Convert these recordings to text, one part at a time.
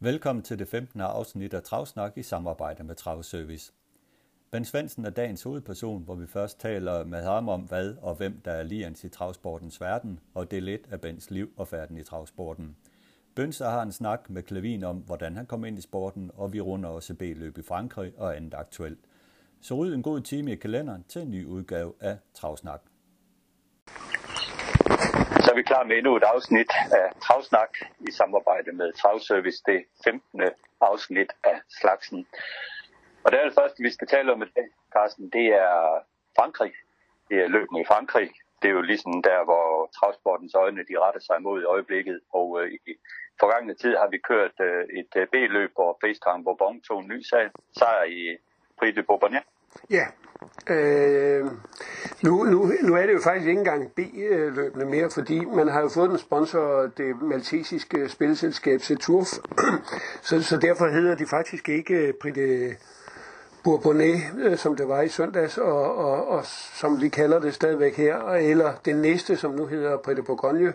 Velkommen til det 15. afsnit af Travsnak i samarbejde med Travservice. Ben Svendsen er dagens hovedperson, hvor vi først taler med ham om, hvad og hvem der er lians i travsportens verden, og det er lidt af Bens liv og færden i travsporten. Bønser har en snak med Klavin om, hvordan han kom ind i sporten, og vi runder også B-løb i Frankrig og andet aktuelt. Så ryd en god time i kalenderen til en ny udgave af Travsnak. Vi klar med endnu et afsnit af Travsnak i samarbejde med Travservice, det 15. afsnit af slagsen. Og det første, vi skal tale om i dag, Carsten, det er Frankrig. Det er løbende i Frankrig. Det er jo ligesom der, hvor travsportens øjne de retter sig mod i øjeblikket. Og øh, i forgangne tid har vi kørt øh, et øh, B-løb, hvor FaceTime Bourbon tog en ny sejr i Prix de Bourbonnais. Ja, øh, nu, nu, nu er det jo faktisk ikke engang B-løbende mere, fordi man har jo fået en sponsor, det maltesiske spilselskab Seturf, så, så derfor hedder de faktisk ikke øh, Prix de Bourbonnais, øh, som det var i søndags, og, og, og som vi kalder det stadigvæk her, eller den næste, som nu hedder Prette Bourgogne.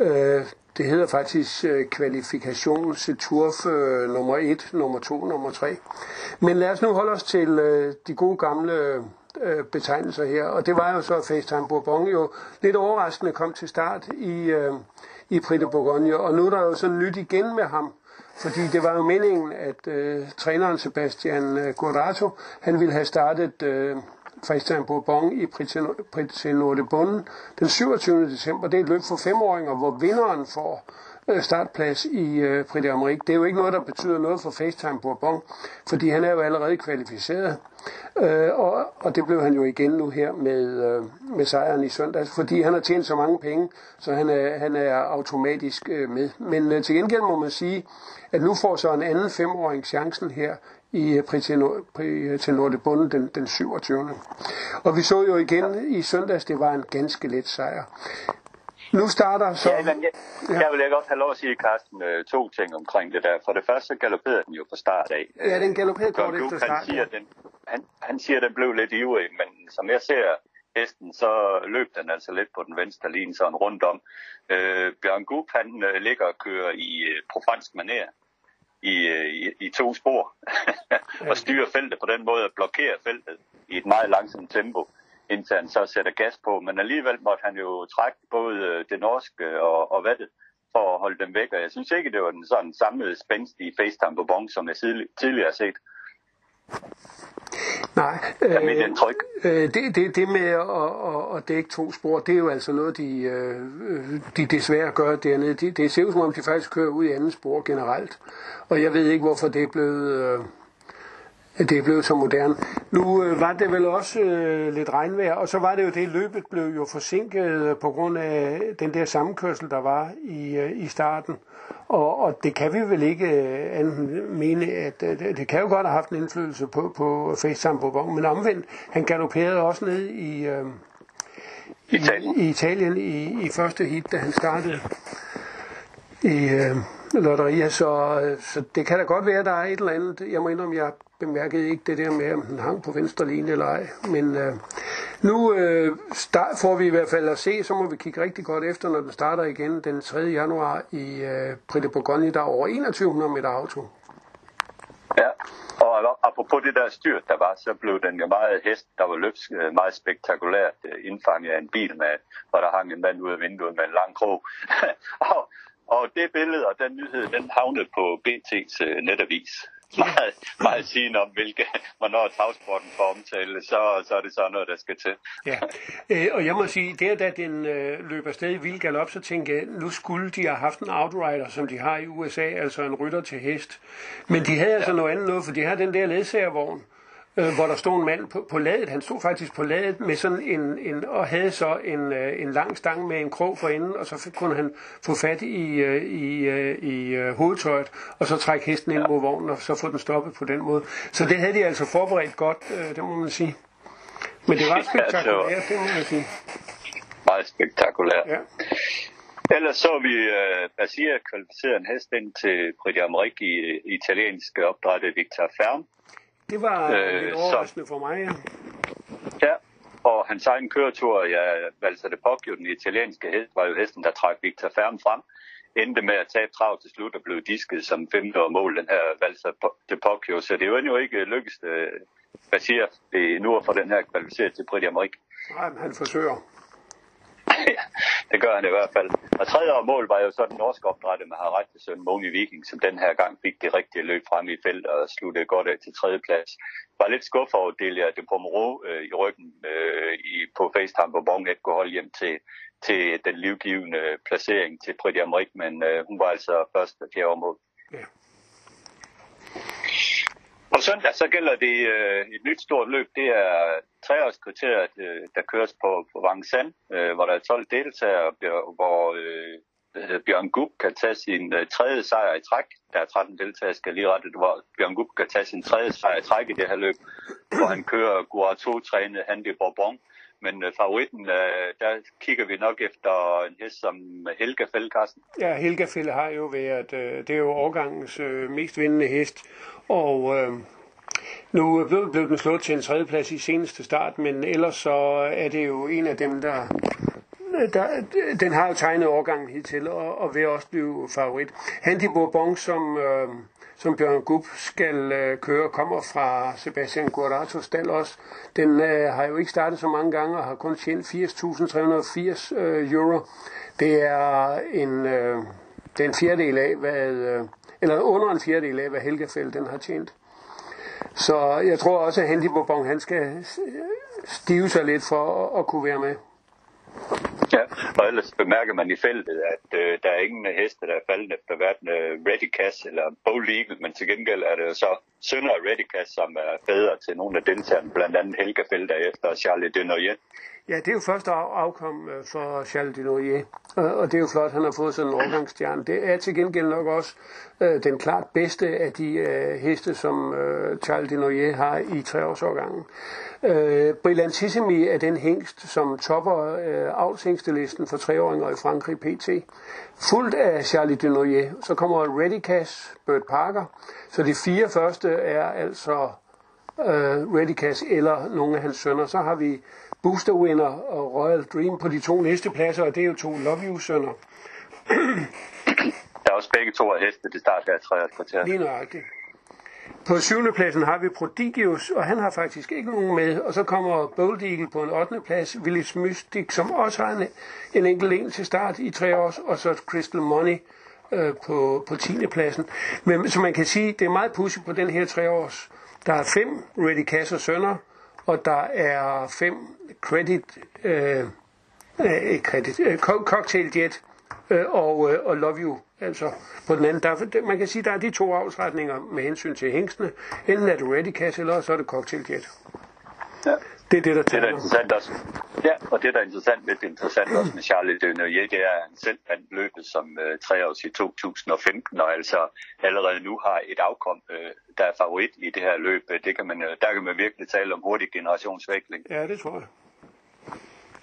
Øh, det hedder faktisk øh, kvalifikation til Turf øh, nummer 1, nummer 2, nummer 3. Men lad os nu holde os til øh, de gode gamle øh, betegnelser her. Og det var jo så, at FaceTime Bourbon jo lidt overraskende kom til start i, øh, i Prette Bourgogne. Og nu er der jo så nyt igen med ham. Fordi det var jo meningen, at øh, træneren Sebastian øh, Guardato, han ville have startet øh, Christian Bourbon i Prix Bunden den 27. december. Det er et løb for femåringer, hvor vinderen får Øh, startplads i øh, Prix d'Amérique. Det er jo ikke noget, der betyder noget for FaceTime Bourbon, fordi han er jo allerede kvalificeret. Øh, og, og det blev han jo igen nu her med, øh, med sejren i søndags, fordi han har tjent så mange penge, så han er, han er automatisk øh, med. Men øh, til gengæld må man sige, at nu får så en anden femåring chancen her i øh, Prix til øh, Nordebunde den, den 27. Og vi så jo igen i søndags, det var en ganske let sejr. Nu starter så... Ja, men jeg, ja. jeg vil jeg godt have lov at sige, Carsten, øh, to ting omkring det der. For det første, så galopperede den jo fra start af. Ja, den galopperede kort efter start. Han siger, den, han, han siger, den blev lidt ivrig, men som jeg ser hesten, så løb den altså lidt på den venstre linje, sådan rundt om. Øh, Bjørn Gup, han øh, ligger og kører i øh, profansk manér i, øh, i, i to spor og styrer feltet på den måde at blokere feltet i et meget langsomt tempo han så sætter gas på. Men alligevel måtte han jo trække både øh, det norske og, og vattet for at holde dem væk. Og jeg synes ikke, det var den sådan samlede spændstige FaceTime på bong, som jeg tidligere har set. Nej, øh, øh, det, det, det med at, at, at dække to spor, det er jo altså noget, de, øh, de desværre gør dernede. Det, det ser ud som om, de faktisk kører ud i anden spor generelt. Og jeg ved ikke, hvorfor det er blevet... Øh, det er blevet så moderne. Nu øh, var det vel også øh, lidt regnvejr, og så var det jo det, løbet blev jo forsinket på grund af den der sammenkørsel, der var i, øh, i starten. Og, og det kan vi vel ikke øh, anden mene, at øh, det kan jo godt have haft en indflydelse på, på FaceTime på vogn, men omvendt, han galopperede også ned i, øh, Italien. i, i Italien i, i første hit, da han startede i øh, lotterier, så, øh, så det kan da godt være, at der er et eller andet. Jeg må indrømme, jeg bemærkede ikke det der med, om den hang på venstre linje eller ej. Men øh, nu øh, start, får vi i hvert fald at se, så må vi kigge rigtig godt efter, når den starter igen den 3. januar i øh, Prix Bourgogne, der er over 2100 meter auto. Ja, og apropos det der styrt, der var, så blev den jo meget hest, der var løbs, øh, meget spektakulært øh, indfanget af en bil, med, hvor der hang en mand ud af vinduet med en lang krog. og, og det billede og den nyhed, den havnede på BT's øh, netavis meget, meget sigende om, hvilke, hvornår travsporten får omtale, så, så er det så noget, der skal til. ja, øh, og jeg må sige, der da den øh, løber stadig vild galop, så tænker jeg, nu skulle de have haft en outrider, som de har i USA, altså en rytter til hest. Men de havde altså ja. noget andet noget, for de har den der ledsagervogn, øh, hvor der stod en mand på, på ladet. Han stod faktisk på ladet med sådan en, en og havde så en, øh, en lang stang med en krog for enden, og så kunne han få fat i, øh, i, øh, i øh, hovedtøjet, og så trække hesten ind mod vognen, og så få den stoppet på den måde. Så det havde de altså forberedt godt, øh, det må man sige. Men det var spektakulært, det må man sige. Meget spektakulært. Ja. Ellers så vi uh, Basia kvalificere en hest ind til Prix d'Amérique i italienske opdrætte Victor Ferm. Det var øh, lidt overraskende for mig, ja. Ja, og hans egen køretur, ja, Valsa de Poggio, den italienske hest, var jo hesten, der trak Victor Ferm frem. Endte med at tabe trav til slut og blev disket som femte og mål, den her Valsa de Poggio. Så det er jo ikke lykkedes uh, Basia nu at få den her kvalificeret til Prix d'Amérique. Nej, men han forsøger det gør han i hvert fald. Og tredje mål var jo så den norske opdrætte med Harald søn Moni Viking, som den her gang fik det rigtige løb frem i feltet og sluttede godt af til tredje plads. Var lidt skuffet over Delia de Pomero øh, i ryggen øh, i, på FaceTime, hvor Bong ikke kunne holde hjem til, til den livgivende placering til Pretty Amrik, men øh, hun var altså først og fjerde mål. Ja. På søndag så gælder det øh, et nyt stort løb. Det er treårskriteriet, øh, der køres på, på Vangsan, øh, hvor der er 12 deltagere, hvor øh, Bjørn Gub kan tage sin øh, tredje sejr i træk. Der er 13 deltagere, skal lige rette, hvor Bjørn Gub kan tage sin tredje sejr i træk i det her løb, hvor han kører Guarato-trænet Handy Bourbon. Men øh, favoritten, øh, der kigger vi nok efter en hest som Helga Fældekarsen. Ja, Helga Fælde har jo været, øh, det er jo årgangens øh, mest vindende hest, og øh, nu blev, blev den slået til en tredjeplads i seneste start, men ellers så er det jo en af dem, der, der den har jo tegnet årgangen hidtil, og, og vil også blive favorit. Handy Bourbon, som, øh, som Bjørn Gub skal øh, køre, kommer fra Sebastian Guarato stald også. Den øh, har jo ikke startet så mange gange, og har kun tjent 80.380 øh, euro. Det er en, øh, den fjerdedel af, hvad, øh, eller under en fjerdedel af, hvad Helgefeld den har tjent. Så jeg tror også, at Henry Bourbon, han skal stive sig lidt for at, at kunne være med. Og ellers bemærker man i feltet, at øh, der er ingen øh, heste, der er faldet efter hverken øh, Ready Cash eller Bold Eagle, men til gengæld er det så Sønder af Ready Cash, som er bedre til nogle af deltagerne, blandt andet Helga Felter efter Charlie Denoyen. Ja, det er jo første afkom øh, for Charles Denoyer, og det er jo flot, at han har fået sådan en overgangsstjerne. Det er til gengæld nok også øh, den klart bedste af de øh, heste, som øh, Charles Denoyer har i treårsårgangen. Øh, Brillantissimi er den hængst, som topper øh, for treåringer i Frankrig PT. Fuldt af Charlie Denoyer. Så kommer Ready Cash, Bert Parker. Så de fire første er altså øh, Ready Cash eller nogle af hans sønner. Så har vi Booster Winner og Royal Dream på de to næste pladser, og det er jo to Love You-sønner. Der er også begge to af heste, det starter af tredje kvarter. Lige nøjagtigt. På syvende pladsen har vi Prodigius, og han har faktisk ikke nogen med. Og så kommer Bold Eagle på en 8. plads, Willis Mystic, som også har en, en enkelt en til start i tre år, og så Crystal Money øh, på, på 10. pladsen. Men som man kan sige, det er meget pudsigt på den her tre års. Der er fem Ready Cash og Sønder, og der er fem Credit, øh, øh, credit øh, Cocktail Jet øh, og, øh, og Love You. Altså på den anden, der, man kan sige, der er de to afsretninger med hensyn til hængsene. Enten er det Ready Cash, eller så er det Cocktail Jet. Ja. Det er det, der det er der interessant også. Ja, og det, der er interessant, lidt interessant også med Charles Denoyer, det er, at han selv vandt løbet som øh, treårs i 2015, og altså allerede nu har et afkom, øh, der er favorit i det her løb. Det kan man, øh, der kan man virkelig tale om hurtig generationsvækling. Ja, det tror jeg.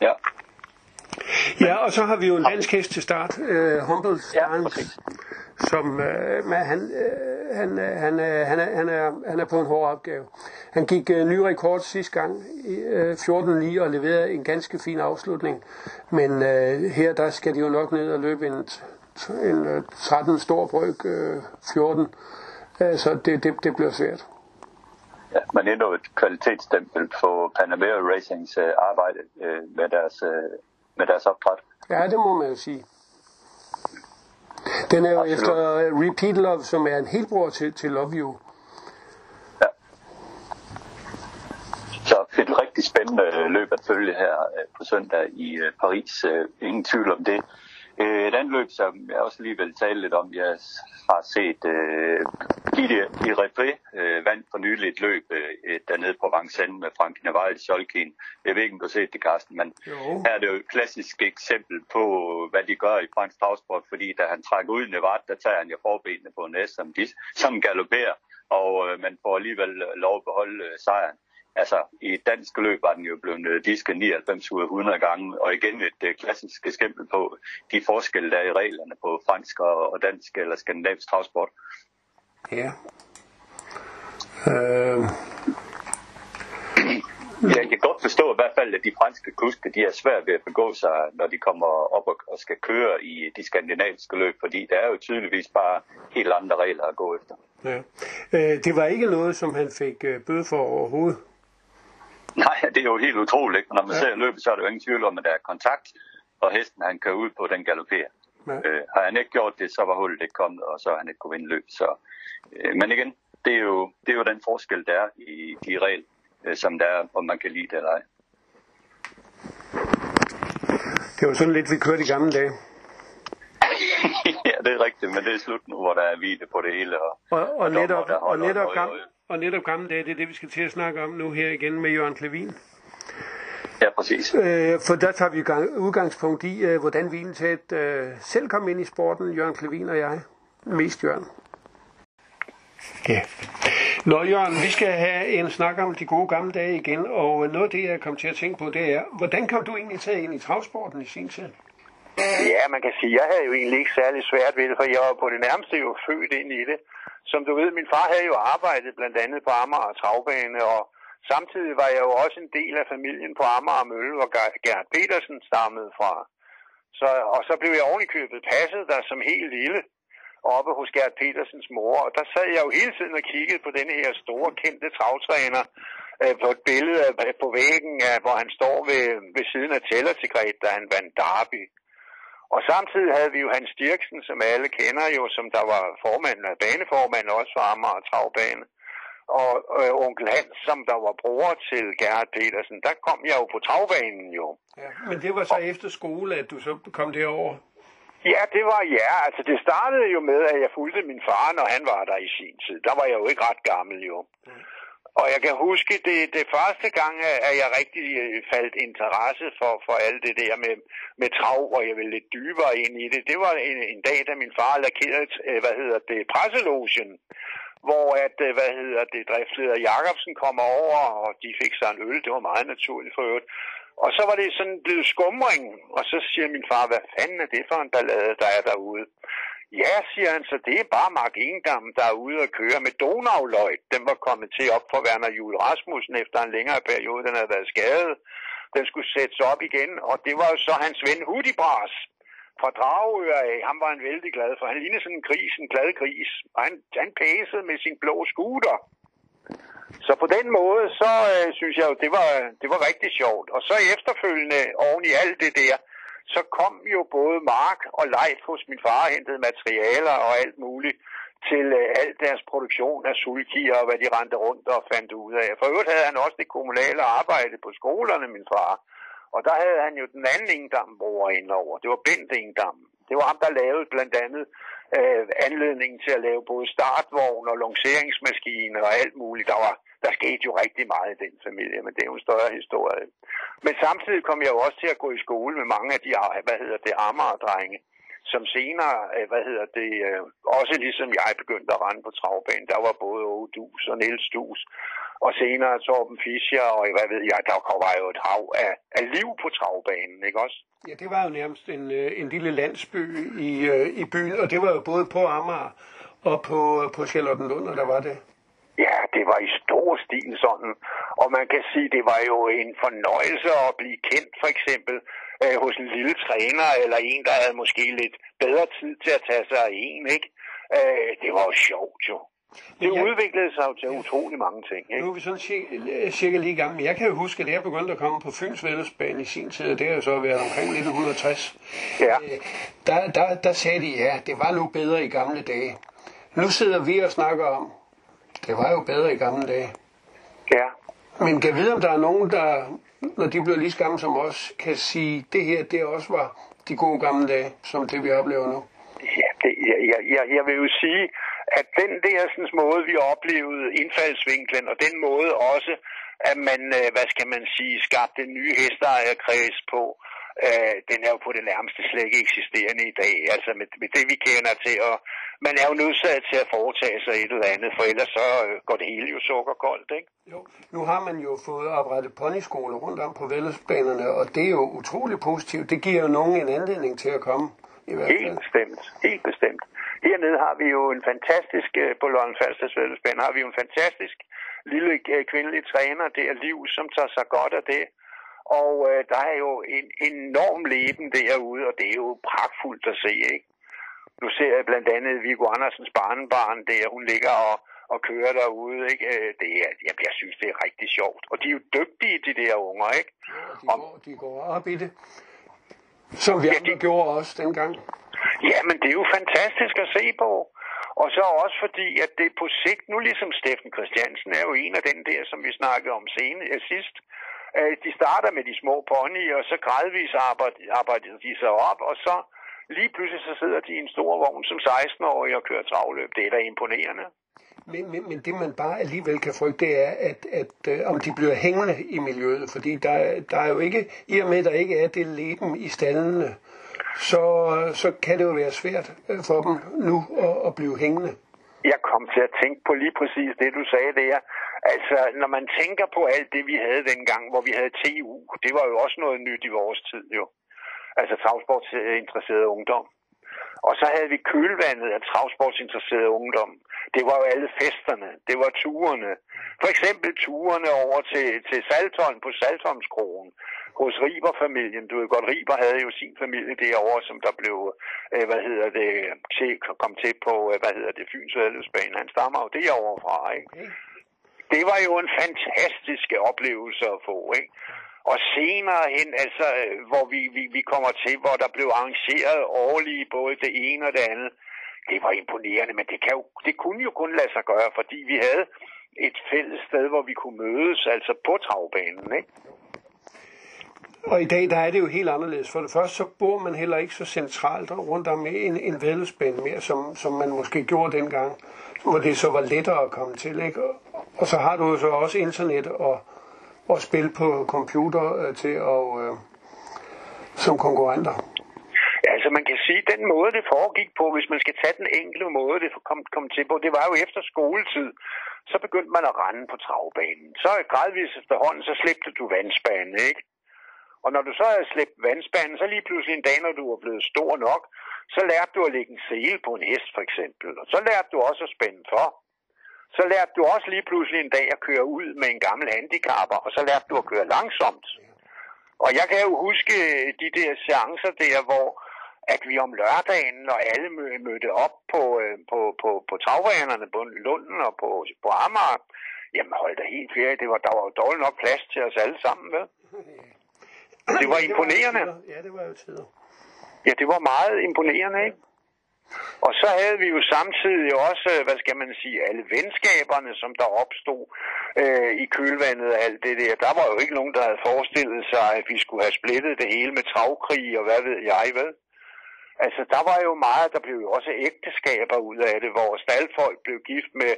Ja. Ja, og så har vi jo en dansk hest til start, uh, Humble Stans, ja, som uh, men han, uh, han, uh, han, uh, han, er, han, er, han er på en hård opgave. Han gik uh, ny rekord sidste gang i uh, 14.9 og leverede en ganske fin afslutning. Men uh, her der skal de jo nok ned og løbe en, en uh, 13 stor bryg, uh, 14. Uh, så det, det, det bliver svært. Ja, men endnu et kvalitetsstempel på Panamera Racings uh, arbejde uh, med deres uh, med deres opdræt. Ja, det må man jo sige. Den er jo Absolut. efter Repeat Love, som er en helbror til, til Love You. Ja. Så et rigtig spændende løb at følge her på søndag i Paris. Ingen tvivl om det. Øh, et andet løb, som jeg også lige vil tale lidt om, jeg har set øh, Gide i Repré øh, vandt for nylig et løb øh, dernede på Vincennes med Frank Navarre i Solkin. Jeg ved ikke, om du har set det, Carsten, men Jo. her er det jo et klassisk eksempel på, hvad de gør i fransk travsport, fordi da han trækker ud i Nevada, der tager han jo forbenene på en næst, som, de, som galopperer, og øh, man får alligevel lov at beholde øh, sejren. Altså, i et dansk løb var den jo blevet disket 99 ud af 100 gange, og igen et øh, klassisk eksempel på de forskelle, der er i reglerne på fransk og, og dansk eller skandinavisk travsport. Ja. Øh, Jeg kan godt forstå i hvert fald, at de franske kuske, de er svært ved at begå sig, når de kommer op og, og skal køre i de skandinaviske løb, fordi der er jo tydeligvis bare helt andre regler at gå efter. ja. Øh, det var ikke noget, som han fik øh, bøde for overhovedet. Nej, det er jo helt utroligt. Når man ser løbet, så er der jo ingen tvivl om, at der er kontakt, og hesten han kører ud på, den galopperer. Ja. Øh, har han ikke gjort det, så var hullet ikke kommet, og så har han ikke kunne vinde løb. Så, øh, men igen, det er, jo, det er jo den forskel, der er i de regler, øh, som der er, om man kan lide det eller ej. Det var sådan lidt, vi kørte i gamle dage. ja, det er rigtigt, men det er slut nu, hvor der er hvile på det hele. Og, Og, og, dommer, netop, og, holder netop og netop gamle dage, det er det, vi skal til at snakke om nu her igen med Jørgen Klevin. Ja, præcis. Øh, for der tager vi gang, udgangspunkt i, øh, hvordan Hviletæt øh, selv kom ind i sporten, Jørgen Klevin og jeg. Mest Jørgen. Ja. Nå Jørgen, vi skal have en snak om de gode gamle dage igen, og noget af det, jeg kom til at tænke på, det er, hvordan kom du egentlig til ind i travsporten i sin tid? Ja, man kan sige, jeg havde jo egentlig ikke særlig svært ved det, for jeg var på det nærmeste jo født ind i det. Som du ved, min far havde jo arbejdet blandt andet på Amager og Travbane, og samtidig var jeg jo også en del af familien på Amager og Mølle, hvor Gerhard Petersen stammede fra. Så, og så blev jeg ovenikøbet passet der som helt lille oppe hos Gert Petersens mor, og der sad jeg jo hele tiden og kiggede på denne her store, kendte travtræner øh, på et billede af- på væggen, af, hvor han står ved, ved siden af Tellertigret, da han vandt Derby. Og samtidig havde vi jo Hans Dirksen, som alle kender jo, som der var formand, baneformand også for Amager og Travbane. Og øh, onkel Hans, som der var bror til Gerhard Petersen, der kom jeg jo på travbanen jo. Ja, men det var så efter skole, at du så kom derover. Ja, det var ja. Altså, det startede jo med, at jeg fulgte min far, når han var der i sin tid. Der var jeg jo ikke ret gammel, jo. Og jeg kan huske, det, det første gang, at jeg rigtig øh, faldt interesse for, for alt det der med, med trav, og jeg ville lidt dybere ind i det. Det var en, en dag, da min far lakerede, øh, hvad hedder det, presselogen, hvor at, øh, hvad hedder det, driftleder Jacobsen kom over, og de fik sig en øl. Det var meget naturligt for øvrigt. Og så var det sådan blevet skumring, og så siger min far, hvad fanden er det for en ballade, der er derude? Ja, siger han, så det er bare Mark Engam, der er ude at køre med Donauløjt. Den var kommet til op for Werner Jule Rasmussen efter en længere periode, den havde været skadet. Den skulle sættes op igen, og det var jo så hans ven Hudibras fra Dragør af. Han var en vældig glad for. Han lignede sådan en gris, en glad gris. Og han, han pæsede med sin blå scooter. Så på den måde, så øh, synes jeg jo, det var, det var rigtig sjovt. Og så efterfølgende, oven i alt det der, så kom jo både Mark og Leif hos min far hentede materialer og alt muligt til øh, alt deres produktion af sulkier og hvad de rendte rundt og fandt ud af. For øvrigt havde han også det kommunale arbejde på skolerne, min far. Og der havde han jo den anden Ingdam-bror indover. Det var Bent Ingdam. Det var ham, der lavede blandt andet øh, anledningen til at lave både startvogn og lanceringsmaskiner og alt muligt. Der, var, der skete jo rigtig meget i den familie, men det er jo en større historie. Men samtidig kom jeg jo også til at gå i skole med mange af de, hvad hedder det, Amager-drenge, som senere, øh, hvad hedder det, øh, også ligesom jeg begyndte at rende på travbanen. Der var både Åge Dus og Niels Dus, og senere Torben Fischer, og hvad ved jeg, der var jo et hav af, af liv på travbanen, ikke også? Ja, det var jo nærmest en, øh, en lille landsby i, i byen, og det var jo både på Amager og på, på Charlottenlund, og der var det. Ja, det var i stor stil sådan. Og man kan sige, det var jo en fornøjelse at blive kendt, for eksempel øh, hos en lille træner, eller en, der havde måske lidt bedre tid til at tage sig af en, ikke? Øh, det var jo sjovt, jo. Det Ja. udviklede sig jo til utrolig mange ting, Nu ikke? er vi sådan cirka, cirka lige i gang, men jeg kan jo huske, at jeg begyndte at komme på Fyns Vældesbane i sin tid, og det har jo så været omkring 1960. Ja. Øh, Der, der, der sagde de, ja, det var nu bedre i gamle dage. Nu sidder vi og snakker om, det var jo bedre i gamle dage. Ja. Men kan vide, om der er nogen, der, når de bliver lige så gamle som os, kan sige, det her, det også var de gode gamle dage, som det vi oplever nu? Ja, det, jeg, jeg, jeg vil jo sige, at den der sådan, måde, vi oplevede indfaldsvinklen, og den måde også, at man, øh, hvad skal man sige, skabte en ny hesteejerkreds på, øh, den er jo på det nærmeste slet ikke eksisterende i dag. Altså med, med det, vi kender til, og man er jo nødsaget til at foretage sig et eller andet, for ellers så øh, går det hele jo sukkerkoldt, ikke? Jo, nu har man jo fået oprettet ponyskoler rundt om på vældesbanerne, og det er jo utrolig positivt. Det giver jo nogen en anledning til at komme. I hvert fald. Helt bestemt, helt bestemt. Hernede har vi jo en fantastisk, øh, på Lolland har vi jo en fantastisk lille øh, kvindelig træner, det er Liv, som tager sig godt af det. Og øh, der er jo en enorm leben derude, og det er jo pragtfuldt at se, ikke? Nu ser jeg blandt andet Viggo Andersens barnebarn der, hun ligger og, og kører derude, ikke? Øh, det er, jeg, jeg synes, det er rigtig sjovt. Og de er jo dygtige, de der unger, ikke? De går, de går op i det, som vi Ja, de- gjorde også dengang. Ja, men det er jo fantastisk at se på. Og så også fordi, at det på sigt, nu ligesom Steffen Christiansen er jo en af den der, som vi snakkede om senere, øh, sidst. Øh, De starter med de små ponyer, og så gradvist arbejder, arbejder de sig op, og så lige pludselig så sidder de i en stor vogn som 16-årige og kører travløb. Det er da imponerende. Men, men, men det man bare alligevel kan frygte, det er, at, at øh, om de bliver hængende i miljøet, fordi der, der er jo ikke, i og med der ikke er det leben i stallene, så, så kan det jo være svært øh, for dem nu at, at blive hængende. Jeg kom til at tænke på lige præcis det, du sagde der. Altså, når man tænker på alt det, vi havde dengang, hvor vi havde TU, det var jo også noget nyt i vores tid, jo. Altså travsportsinteresseret ungdom. Og så havde vi kølvandet af travsportsinteresseret ungdom. Det var jo alle festerne. Det var turene. For eksempel turene over til, til Saltholm på Saltholmskrogen hos Riber-familien. Du ved godt, Riber havde jo sin familie derovre, som der blev, øh, hvad hedder det, til, kom til på, øh, hvad hedder det, Fyns Vædløbsbane. Han stammer jo derovre fra, ikke? det var jo en fantastisk oplevelse at få, ikke? Og senere hen, altså, øh, hvor vi, vi, vi kommer til, hvor der blev arrangeret årlige både det ene og det andet, det var imponerende, men det, kan jo, det kunne jo kun lade sig gøre, fordi vi havde et fælles sted, hvor vi kunne mødes, altså på travbanen, ikke? Og i dag, der er det jo helt anderledes. For det første, så bor man heller ikke så centralt rundt om en, en vedløbsbane mere, som, som man måske gjorde dengang, hvor det så var lettere at komme til. Ikke? Og, og så har du jo så også internet og, og spil på computer øh, til at, øh, som konkurrenter. Altså man kan sige, at den måde, det foregik på, hvis man skal tage den enkelte måde, det kom, kom til på, det var jo efter skoletid. Så begyndte man at rende på travbanen. Så gradvist efterhånden, så slæbte du vandspanen, ikke? Og når du så havde slæbt vandspanen, så lige pludselig en dag, når du var blevet stor nok, så lærte du at lægge en sele på en hest, for eksempel. Og så lærte du også at spænde for. Så lærte du også lige pludselig en dag at køre ud med en gammel handicapper, og så lærte du at køre langsomt. Og jeg kan jo huske de der seancer der, hvor at vi om lørdagen, når alle mø- mødte op på, øh, på, på, på tagvanerne, på Lunden og på, på Amager, jamen hold da helt ferie, det var, der var jo dårligt nok plads til os alle sammen, vel? Det var imponerende. Ja, det var jo tider. Ja, det var meget imponerende, ikke? Og så havde vi jo samtidig også, øh, hvad skal man sige, alle venskaberne, som der opstod øh, i kølvandet af alt det der. Der var jo ikke nogen, der havde forestillet sig, at vi skulle have splittet det hele med travkrig og hvad ved jeg, hvad? Altså, der var jo meget, der blev jo også ægteskaber ud af det, hvor staldfolk blev gift med,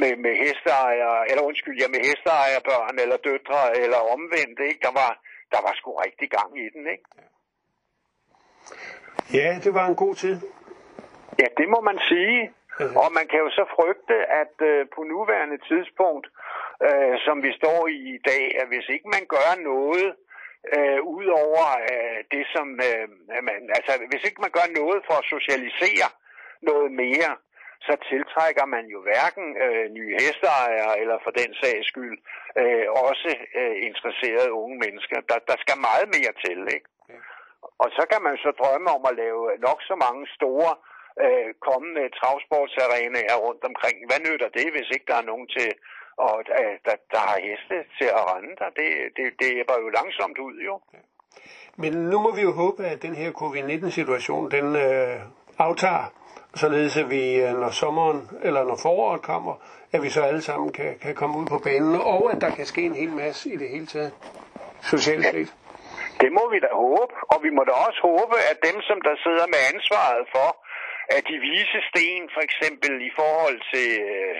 med, med hesteejere, eller undskyld, ja, med hesteejerbørn eller døtre, eller omvendt, ikke? Der var, der var sgu rigtig gang i den, ikke? Ja, det var en god tid. Ja, det må man sige. Og man kan jo så frygte, at øh, på nuværende tidspunkt, øh, som vi står i i dag, at hvis ikke man gør noget øh, ud over øh, det, som øh, man, altså hvis ikke man gør noget for at socialisere noget mere, så tiltrækker man jo hverken øh, nye hesteejere eller for den sags skyld øh, også øh, interesserede unge mennesker. Der, der skal meget mere til, ikke? Og så kan man så drømme om at lave nok så mange store øh, kommende travsportsarenaer rundt omkring. Hvad nytter det, hvis ikke der er nogen til, og øh, der, der har heste til at rende der? Det, det, det er jo langsomt ud, jo. Men nu må vi jo håbe, at den her covid-19-situation, den øh, aftager, således at vi, øh, når sommeren eller når foråret kommer, at vi så alle sammen kan, kan komme ud på banen, og at der kan ske en hel masse i det hele taget, socialt set. Det må vi da håbe, og vi må da også håbe, at dem, som der sidder med ansvaret for, at de vise sten, for eksempel i forhold til øh,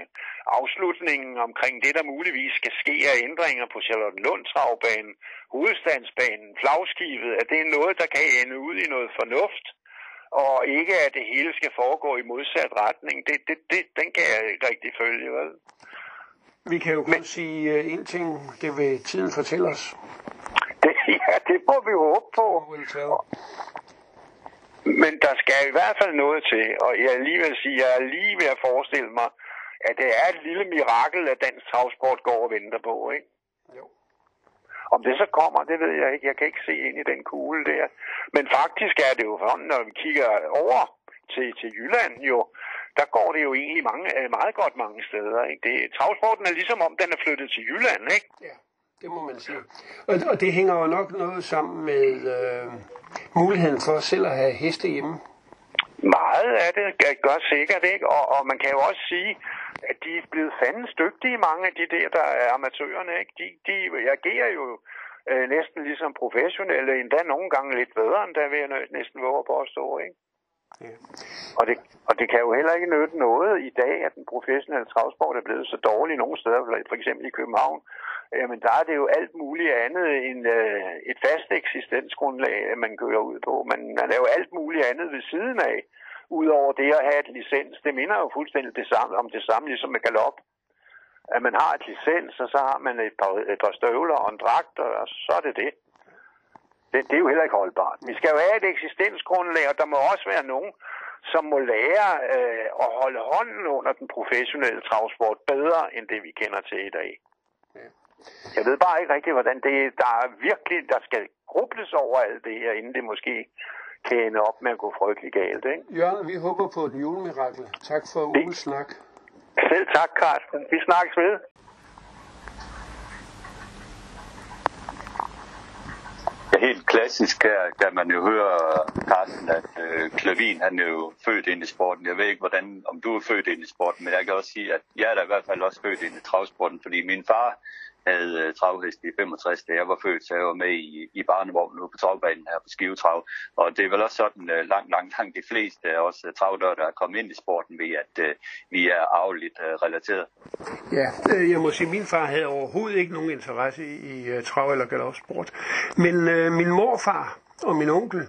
afslutningen omkring det, der muligvis skal ske af ændringer på Charlottenlund travbanen, hovedstandsbanen, flagskibet, at det er noget, der kan ende ud i noget fornuft, og ikke at det hele skal foregå i modsat retning. Det, det, det, den kan jeg ikke rigtig følge, vel? Vi kan jo kun sige uh, en ting, det vil tiden fortælle os. Det, ja, det må vi håbe på. Men der skal i hvert fald noget til, og jeg er lige vil sige, jeg er lige ved at forestille mig, at det er et lille mirakel, at dansk travsport går og venter på, ikke? Jo. Om det så kommer, det ved jeg ikke. Jeg kan ikke se ind i den kugle der. Men faktisk er det jo sådan, når vi kigger over til, til Jylland jo, der går det jo egentlig mange, øh, meget godt mange steder. Ikke? Det, travsporten er ligesom om, den er flyttet til Jylland, ikke? Ja, det må man sige. Og, og det hænger jo nok noget sammen med øh, muligheden for selv at have heste hjemme. Meget af det gør sikkert, ikke? Og, og man kan jo også sige, at de er blevet fandens dygtige, mange af de der, der er amatørerne, ikke? De, de agerer jo øh, næsten ligesom professionelle, endda nogle gange lidt bedre, end der vil jeg næsten våge på at stå, ikke? Ja. Og, det, og det kan jo heller ikke nytte noget i dag, at den professionelle travsport er blevet så dårlig nogle steder, for eksempel i København. Øh, Jamen der er det jo alt muligt andet end øh, et fast eksistensgrundlag, øh, man kører ud på. Man, man laver alt muligt andet ved siden af, udover det at have et licens. Det minder jo fuldstændig det samme, om det samme ligesom med galop. At man har et licens, og så har man et par, et par støvler og en dragt, og så er det det det. Det er jo heller ikke holdbart. Vi skal jo have et eksistensgrundlag, og der må også være nogen, som må lære øh, at holde hånden under den professionelle travsport bedre, end det vi kender til i dag. Jeg ved bare ikke rigtigt, hvordan det er. Der er virkelig, der skal grubles over alt det her, inden det måske kan ende op med at gå frygtelig galt. Ikke? Jørgen, vi håber på et julemirakel. Tak for ugens snak. Selv tak, Carsten. Vi snakkes ved. Helt klassisk her kan man jo høre, Carsten, at øh, Klavin han er jo født ind i sporten. Jeg ved ikke, hvordan, om du er født ind i sporten, men jeg kan også sige, at jeg er da i hvert fald også født ind i travsporten, fordi min far havde øh, travhest i 65, da jeg var født, så jeg var med i, i barnevognen ude på travbanen her på Skivetrav. Og det er vel også sådan, uh, langt, langt, langt de fleste af os øh, uh, travdør, der er kommet ind i sporten, ved at uh, vi er arveligt uh, relateret. Ja, øh, jeg må sige, at min far havde overhovedet ikke nogen interesse i, i uh, trav- eller galopsport. Men øh, min morfar og min onkel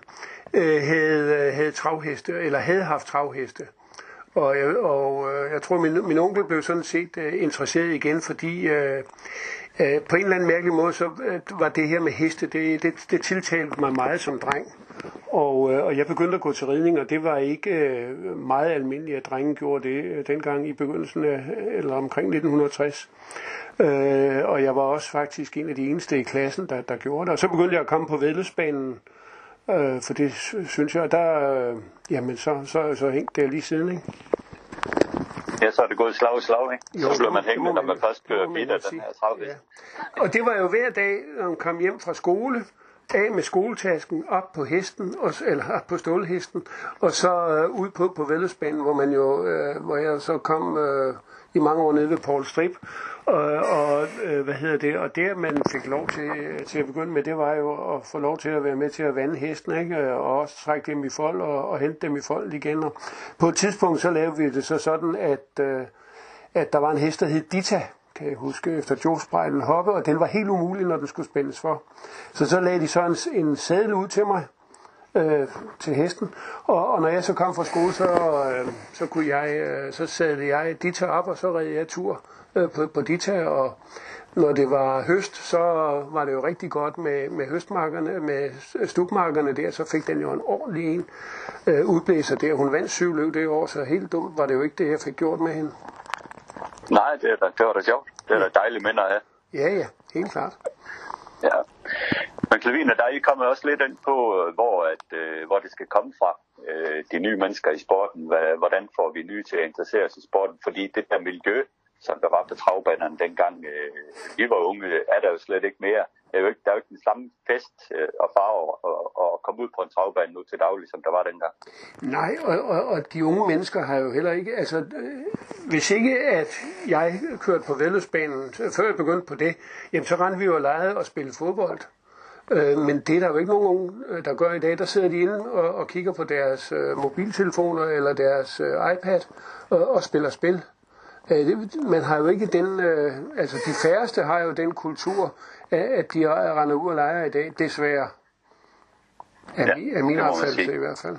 øh, havde, havde travheste, eller havde haft travheste. Og, jeg, og øh, jeg tror, min, min onkel blev sådan set øh, interesseret igen, fordi øh, øh, på en eller anden mærkelig måde, så øh, var det her med heste, det, det, det tiltalte mig meget som dreng. Og, øh, og jeg begyndte at gå til ridning, og det var ikke øh, meget almindeligt, at drenge gjorde det øh, dengang i begyndelsen af, eller omkring 1960. Øh, og jeg var også faktisk en af de eneste i klassen, der, der gjorde det. Og så begyndte jeg at komme på vedløbsbanen, Øh, for det synes jeg, der, øh, jamen så, så, så hængte det lige siden, ikke? Ja, så er det gået slag i slag, ikke? Jo, så bliver man hængende, når man først kører bidt af den her travhest. Ja. Og det var jo hver dag, når man kom hjem fra skole, af med skoletasken, op på hesten, og, eller op på stålhesten, og så øh, ud på, på Vældesbanen, hvor man jo, øh, hvor jeg så kom øh, i mange år nede ved Paul Strip, og, og øh, hvad hedder det, og det man fik lov til, til at begynde med, det var jo at få lov til at være med til at vande hesten, ikke? og også trække dem i fold og, og hente dem i fold igen. Og på et tidspunkt så lavede vi det så sådan, at, øh, at der var en hest, der hed Dita, kan jeg huske, efter Joe hoppe, og den var helt umulig, når den skulle spændes for. Så så lagde de så en, en sadel ud til mig, øh, til hesten, og, og når jeg så kom fra skole, så, øh, så, kunne jeg, øh, så sadlede jeg Dita op, og så red jeg tur øh, på, på Dita, og når det var høst, så var det jo rigtig godt med, med høstmarkerne, med stubmarkerne der, så fik den jo en ordentlig en øh, udblæser der. Hun vandt syv løb det år, så helt dumt var det jo ikke det, jeg fik gjort med hende. Nej, det, er da, det var da sjovt. Det er da dejlige minder af. Ja, ja, helt klart. Ja. Men Klavin og dig, I kommer også lidt ind på, øh, hvor, at, øh, hvor det skal komme fra. Øh, de nye mennesker i sporten. Hvordan får vi nye til at interessere sig i sporten? Fordi det der miljø, som der var på travbanerne dengang øh, vi var unge, er der jo slet ikke mere. Der er jo ikke, der er jo ikke den samme fest øh, og farve og, og komme ud på en travbane nu til daglig, som der var dengang. Nej, og, og, og de unge mennesker har jo heller ikke, altså øh, hvis ikke at jeg kørte på Vældesbanen, før jeg begyndte på det, jamen så rendte vi jo og legede og spillede fodbold. Øh, men det er der jo ikke nogen, øh, der gør i dag. Der sidder de inde og, og kigger på deres øh, mobiltelefoner eller deres øh, iPad og, og spiller spil. Øh, det, man har jo ikke den, øh, altså de færreste har jo den kultur, at de render ud og leger i dag, desværre. Er, ja, er min opfattelse i hvert fald.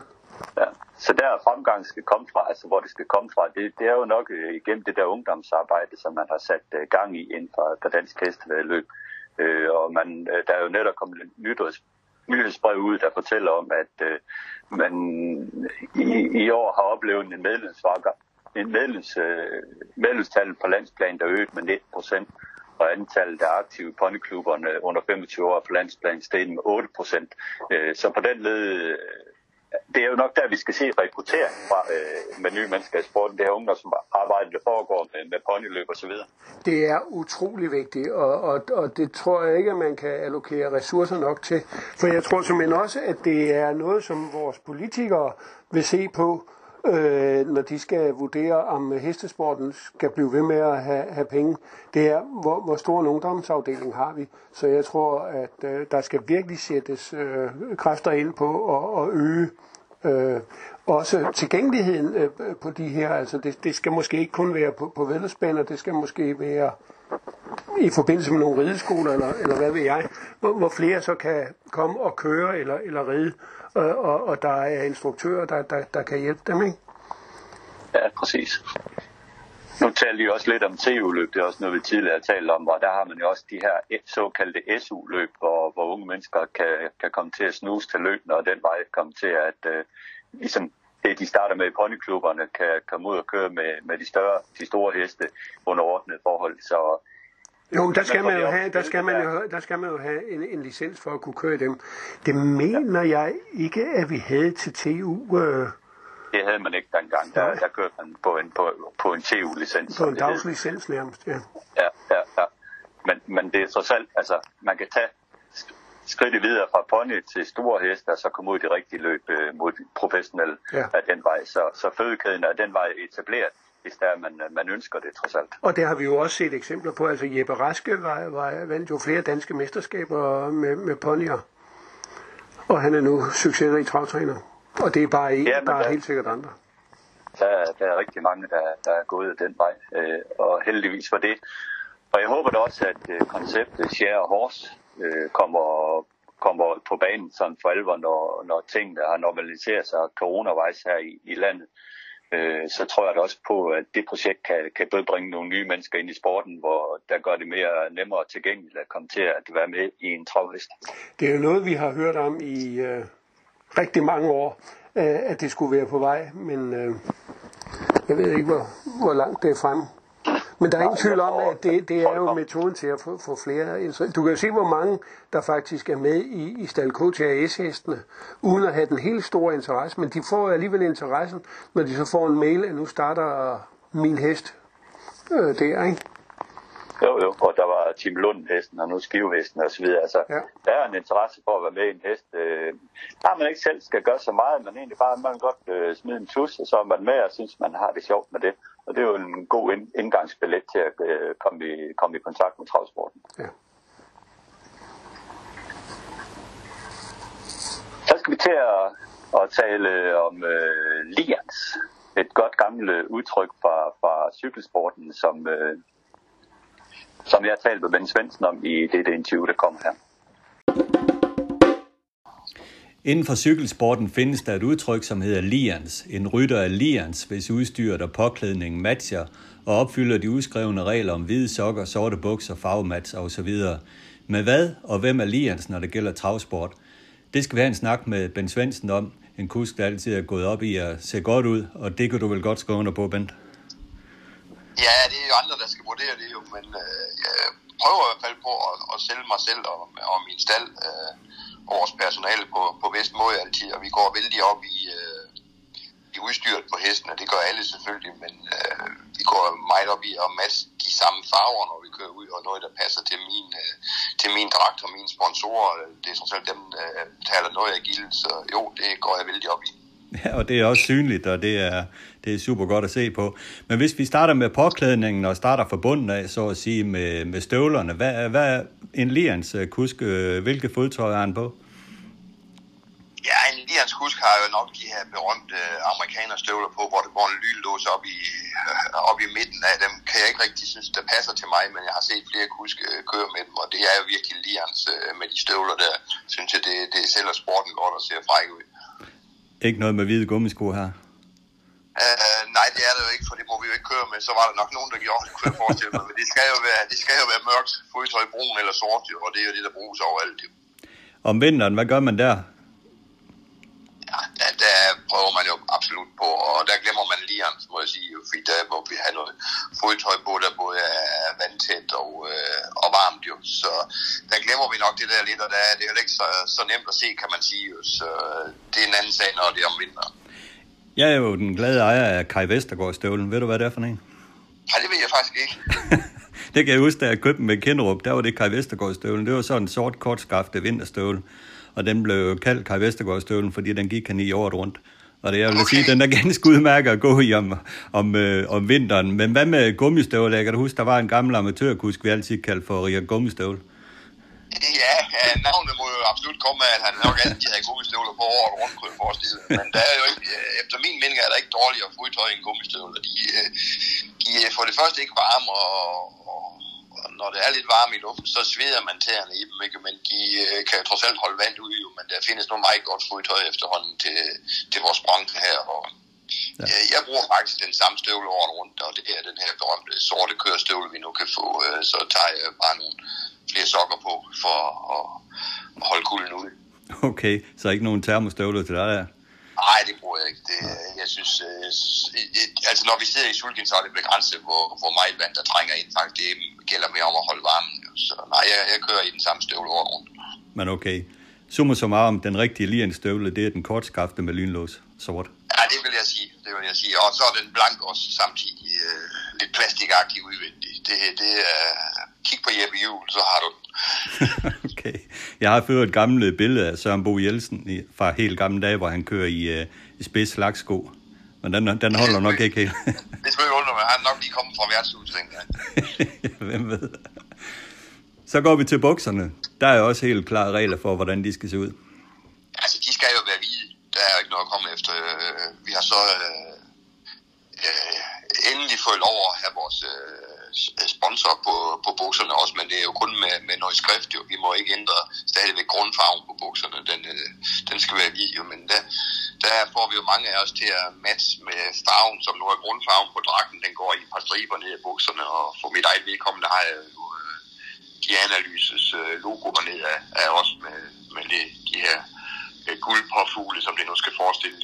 Ja. Så der fremgang skal komme fra, altså hvor det skal komme fra, det, det er jo nok øh, igennem det der ungdomsarbejde, som man har sat øh, gang i inden for, for dansk hestevedløb. Øh, Øh, og man, øh, der er jo netop kommet et nyheds, nyhedsbrev ud, der fortæller om, at øh, man i, i år har oplevet en medlemsvakker, en medlems, øh, medlemstal på landsplan, der øget med 19 procent, og antallet af aktive ponyklubberne under 25 år på landsplan steg med 8 procent. Øh, så på den led det er jo nok der, vi skal se rekruttering fra øh, med nye mennesker i sporten. Det her ungdomsarbejde, der foregår med, med ponyløb osv. Det er utrolig vigtigt, og, og, og det tror jeg ikke, at man kan allokere ressourcer nok til. For jeg tror simpelthen også, at det er noget, som vores politikere vil se på, øh, når de skal vurdere, om hestesporten skal blive ved med at have, have penge. Det er, hvor, hvor stor en ungdomsafdeling har vi. Så jeg tror, at øh, der skal virkelig sættes øh, kræfter ind på at, at øge øh, også tilgængeligheden øh, på de her. Altså det, det skal måske ikke kun være på, på vedløbsbaner, det skal måske være i forbindelse med nogle rideskoler, eller, eller hvad ved jeg, hvor, hvor flere så kan komme og køre eller, eller ride, og, og, og der er instruktører, der, der, der kan hjælpe dem, ikke? Ja, præcis. Nu talte vi også lidt om TU-løb, det er også noget, vi tidligere har talt om, og der har man jo også de her e- såkaldte SU-løb, hvor, hvor unge mennesker kan, kan komme til at snuse til løbene, og den vej komme til at, øh, ligesom det, de starter med i ponyklubberne, kan komme ud og køre med, med de, større, de store heste under ordnet forhold. Så jo, der skal man jo have, der skal man jo, der skal man jo have en, en licens for at kunne køre dem. Det mener jeg ikke, at vi havde til TU. Øh... Det havde man ikke dengang. Der, der kørte man på en, på, på en TU-licens. På en dagslicens nærmest, ja. Ja, ja, ja. Men, men det er trods alt, altså, man kan tage skridtet videre fra pony til store heste, og så komme ud i det rigtige løb øh, mod professionelle ja. af den vej. Så, så fødekæden er den vej etableret hvis der man, man ønsker det trods alt. Og det har vi jo også set eksempler på. Altså Jeppe Raske var, var, vandt jo flere danske mesterskaber med, med ponyer. Og han er nu succesrig travtræner. Og det er bare en, ja, der er helt sikkert andre. Der, der er rigtig mange, der, der er gået den vej, øh, og heldigvis for det. Og jeg håber da også, at øh, konceptet Share Horse øh, kommer, kommer på banen sådan for alvor, når, når tingene har normaliseret sig coronavejs her i, i landet øh, så tror jeg da også på, at det projekt kan, kan både bringe nogle nye mennesker ind i sporten, hvor der gør det mere nemmere tilgængeligt at komme til at være med i en travliste. Det er jo noget, vi har hørt om i øh, rigtig mange år, øh, at det skulle være på vej, men øh, jeg ved ikke, hvor, hvor langt det er fremme. Men der er ingen tvivl om, at det, det er jo metoden til at få, få flere. Du kan jo se, hvor mange der faktisk er med i, i Stal KTAS-hestene, uden at have den helt store interesse. Men de får alligevel interessen, når de så får en mail, at nu starter min hest øh, der, ikke? Jo, jo, og der var Tim Lund-hesten, og nu Skivehesten og så videre. Altså, ja. der er en interesse for at være med i en hest. Øh, der man ikke selv skal gøre så meget, men egentlig bare, man godt øh, smide en tus, og så er man med og synes, man har det sjovt med det. Det er jo en god indgangsbillet til at øh, komme, i, komme i kontakt med travsporten. Ja. Så skal vi til at, at tale om øh, lians. Et godt gammelt udtryk fra, fra cykelsporten, som, øh, som jeg har talt med Ben Svendsen om i det, det interview, der kom her. Inden for cykelsporten findes der et udtryk, som hedder lians. En rytter er lians, hvis udstyret og påklædningen matcher og opfylder de udskrevne regler om hvide sokker, sorte bukser, farvemats osv. Men hvad og hvem er lians, når det gælder travsport? Det skal vi have en snak med Ben Svendsen om. En kusk, der altid er gået op i at se godt ud, og det kan du vel godt skrive under på, Bent? Ja, det er jo andre, der skal vurdere det jo, men øh, jeg prøver i hvert fald på at, at sælge mig selv og, og min stald øh, vores personale på, på bedst måde altid, og vi går vældig op i, øh, i udstyret på hesten, og det gør alle selvfølgelig, men øh, vi går meget op i at matche de samme farver, når vi kører ud, og noget, der passer til min, øh, til min dragt og mine sponsorer. Det er sådan selv dem, der øh, betaler noget af gildet, så jo, det går jeg vældig op i. Ja, og det er også synligt, og det er, det er super godt at se på. Men hvis vi starter med påklædningen og starter fra bunden af, så at sige, med, med støvlerne, hvad, hvad en Lians øh, kusk, øh, hvilke fodtøj er han på? Ja, en Lians kusk har jo nok de her berømte øh, amerikanerstøvler på, hvor det går en lynlås op i, op i midten af dem. Kan jeg ikke rigtig synes, der passer til mig, men jeg har set flere kuske køre med dem, og det er jo virkelig Lians med de støvler der. Synes jeg, det, det sælger sporten godt og ser fræk ud. Ikke noget med hvide gummisko her? Uh, nej, det er det jo ikke, for det må vi jo ikke køre med. Så var der nok nogen, der gjorde det, kunne jeg forestille mig. Men det skal jo være, det skal jo være mørkt fodtøj, brun eller sort, jo, og det er jo det, der bruges overalt. Jo. Om vinteren, hvad gør man der? Ja, der, der prøver man jo absolut på, og der glemmer man lige må jeg sige, fordi der må vi have noget fodtøj på, der både er vandtæt og, øh, og varmt jo. Så der glemmer vi nok det der lidt, og der er det jo ikke så, så nemt at se, kan man sige. Jo. Så det er en anden sag, når det er om vinteren. Jeg er jo den glade ejer af Kai Vestergaard støvlen. Ved du, hvad det er for en? Nej, det ved jeg faktisk ikke. det kan jeg huske, da jeg købte med Kinderup. Der var det Kai Vestergaard støvlen. Det var sådan en sort kortskafte vinterstøvle. Og den blev kaldt Kai Vestergaard støvlen, fordi den gik han i året rundt. Og det jeg vil okay. sige, den er ganske udmærket at gå i om, om, øh, om vinteren. Men hvad med gummistøvle? Jeg kan huske, der var en gammel amatørkusk, vi altid kaldte for Ria Gummistøvle. Ja, ja, navnet må jo absolut komme af, at han nok altid havde gummistøvler på året rundt, kunne jeg forestille Men der er jo ikke, øh, efter min mening er der ikke dårligere fodtøj end gummistøvler. De, øh, de er for det første ikke varme, og, og, og når det er lidt varme i luften, så sveder man tæerne i dem, ikke? men de øh, kan trods alt holde vand ud, men der findes nogle meget godt fodtøj efterhånden til, til vores branche her, og Ja. Jeg bruger faktisk den samme støvle året rundt, og det er den her berømte sorte kørestøvle, vi nu kan få. Så tager jeg bare nogle flere sokker på for at, at holde kulden ude. Okay, så ikke nogen termostøvler til dig der? Nej, det bruger jeg ikke. Det, jeg synes, øh, altså når vi sidder i sulkin, så er det begrænset, hvor, hvor meget vand der trænger ind. Faktisk, det gælder mere om at holde varmen. Så nej, jeg, jeg kører i den samme støvle over rundt. Men okay. Summa summarum, den rigtige lian støvle, det er den kortskafte med lynlås, sort. Ja, det vil jeg sige. Det vil jeg sige. Og så er den blank også samtidig øh, lidt plastikagtig udvendig. Det, det er, kig på Jeppe Juhl, så har du den. okay. Jeg har ført et gammelt billede af Søren Bo Jensen fra helt gamle dage, hvor han kører i, uh, i spids lagsko. Men den, den holder nok ikke helt. det ikke undre mig. Han er nok lige kommet fra værtshusningen. Hvem ved. Så går vi til bukserne. Der er også helt klare regler for, hvordan de skal se ud. Altså, de skal jo være hvide. Der er ikke noget at komme efter. Øh, vi har så øh, øh, endelig fået lov at have vores øh, Øh, sponsor på, på bukserne også, men det er jo kun med, med noget skrift jo. Vi må ikke ændre stadigvæk grundfarven på bukserne. Den, øh, den skal være lige, jo, men der, der får vi jo mange af os til at matche med farven, som nu er grundfarven på dragten. Den går i et par striber ned i bukserne, og for mit eget vedkommende har jeg jo øh, de analyses øh, logoer ned af, af os med, med det, de her guldpåfugle, som det nu skal forestille.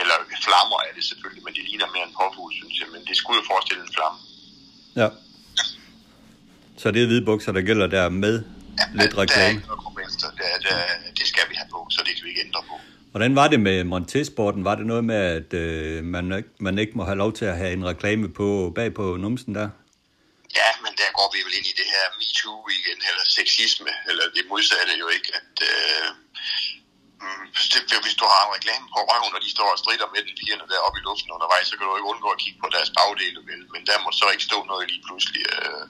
Eller flammer er det selvfølgelig, men det ligner mere en påfugl, synes jeg. Men det skulle jo forestille en flamme. Ja. Så det er hvide bukser, der gælder der med ja, lidt reklame? Der er det, det, det skal vi have på, så det kan vi ikke ændre på. Hvordan var det med Montesporten? Var det noget med, at øh, man, ikke, man ikke må have lov til at have en reklame på bag på numsen der? Ja, men der går vi vel ind i det her MeToo igen, eller sexisme, eller det modsatte jo ikke, at øh, Mm, det, hvis du har en reklame på røven, og de står og strider med den pigerne der oppe i luften undervejs, så kan du ikke undgå at kigge på deres bagdele, vel? men der må så ikke stå noget lige pludselig. Øh,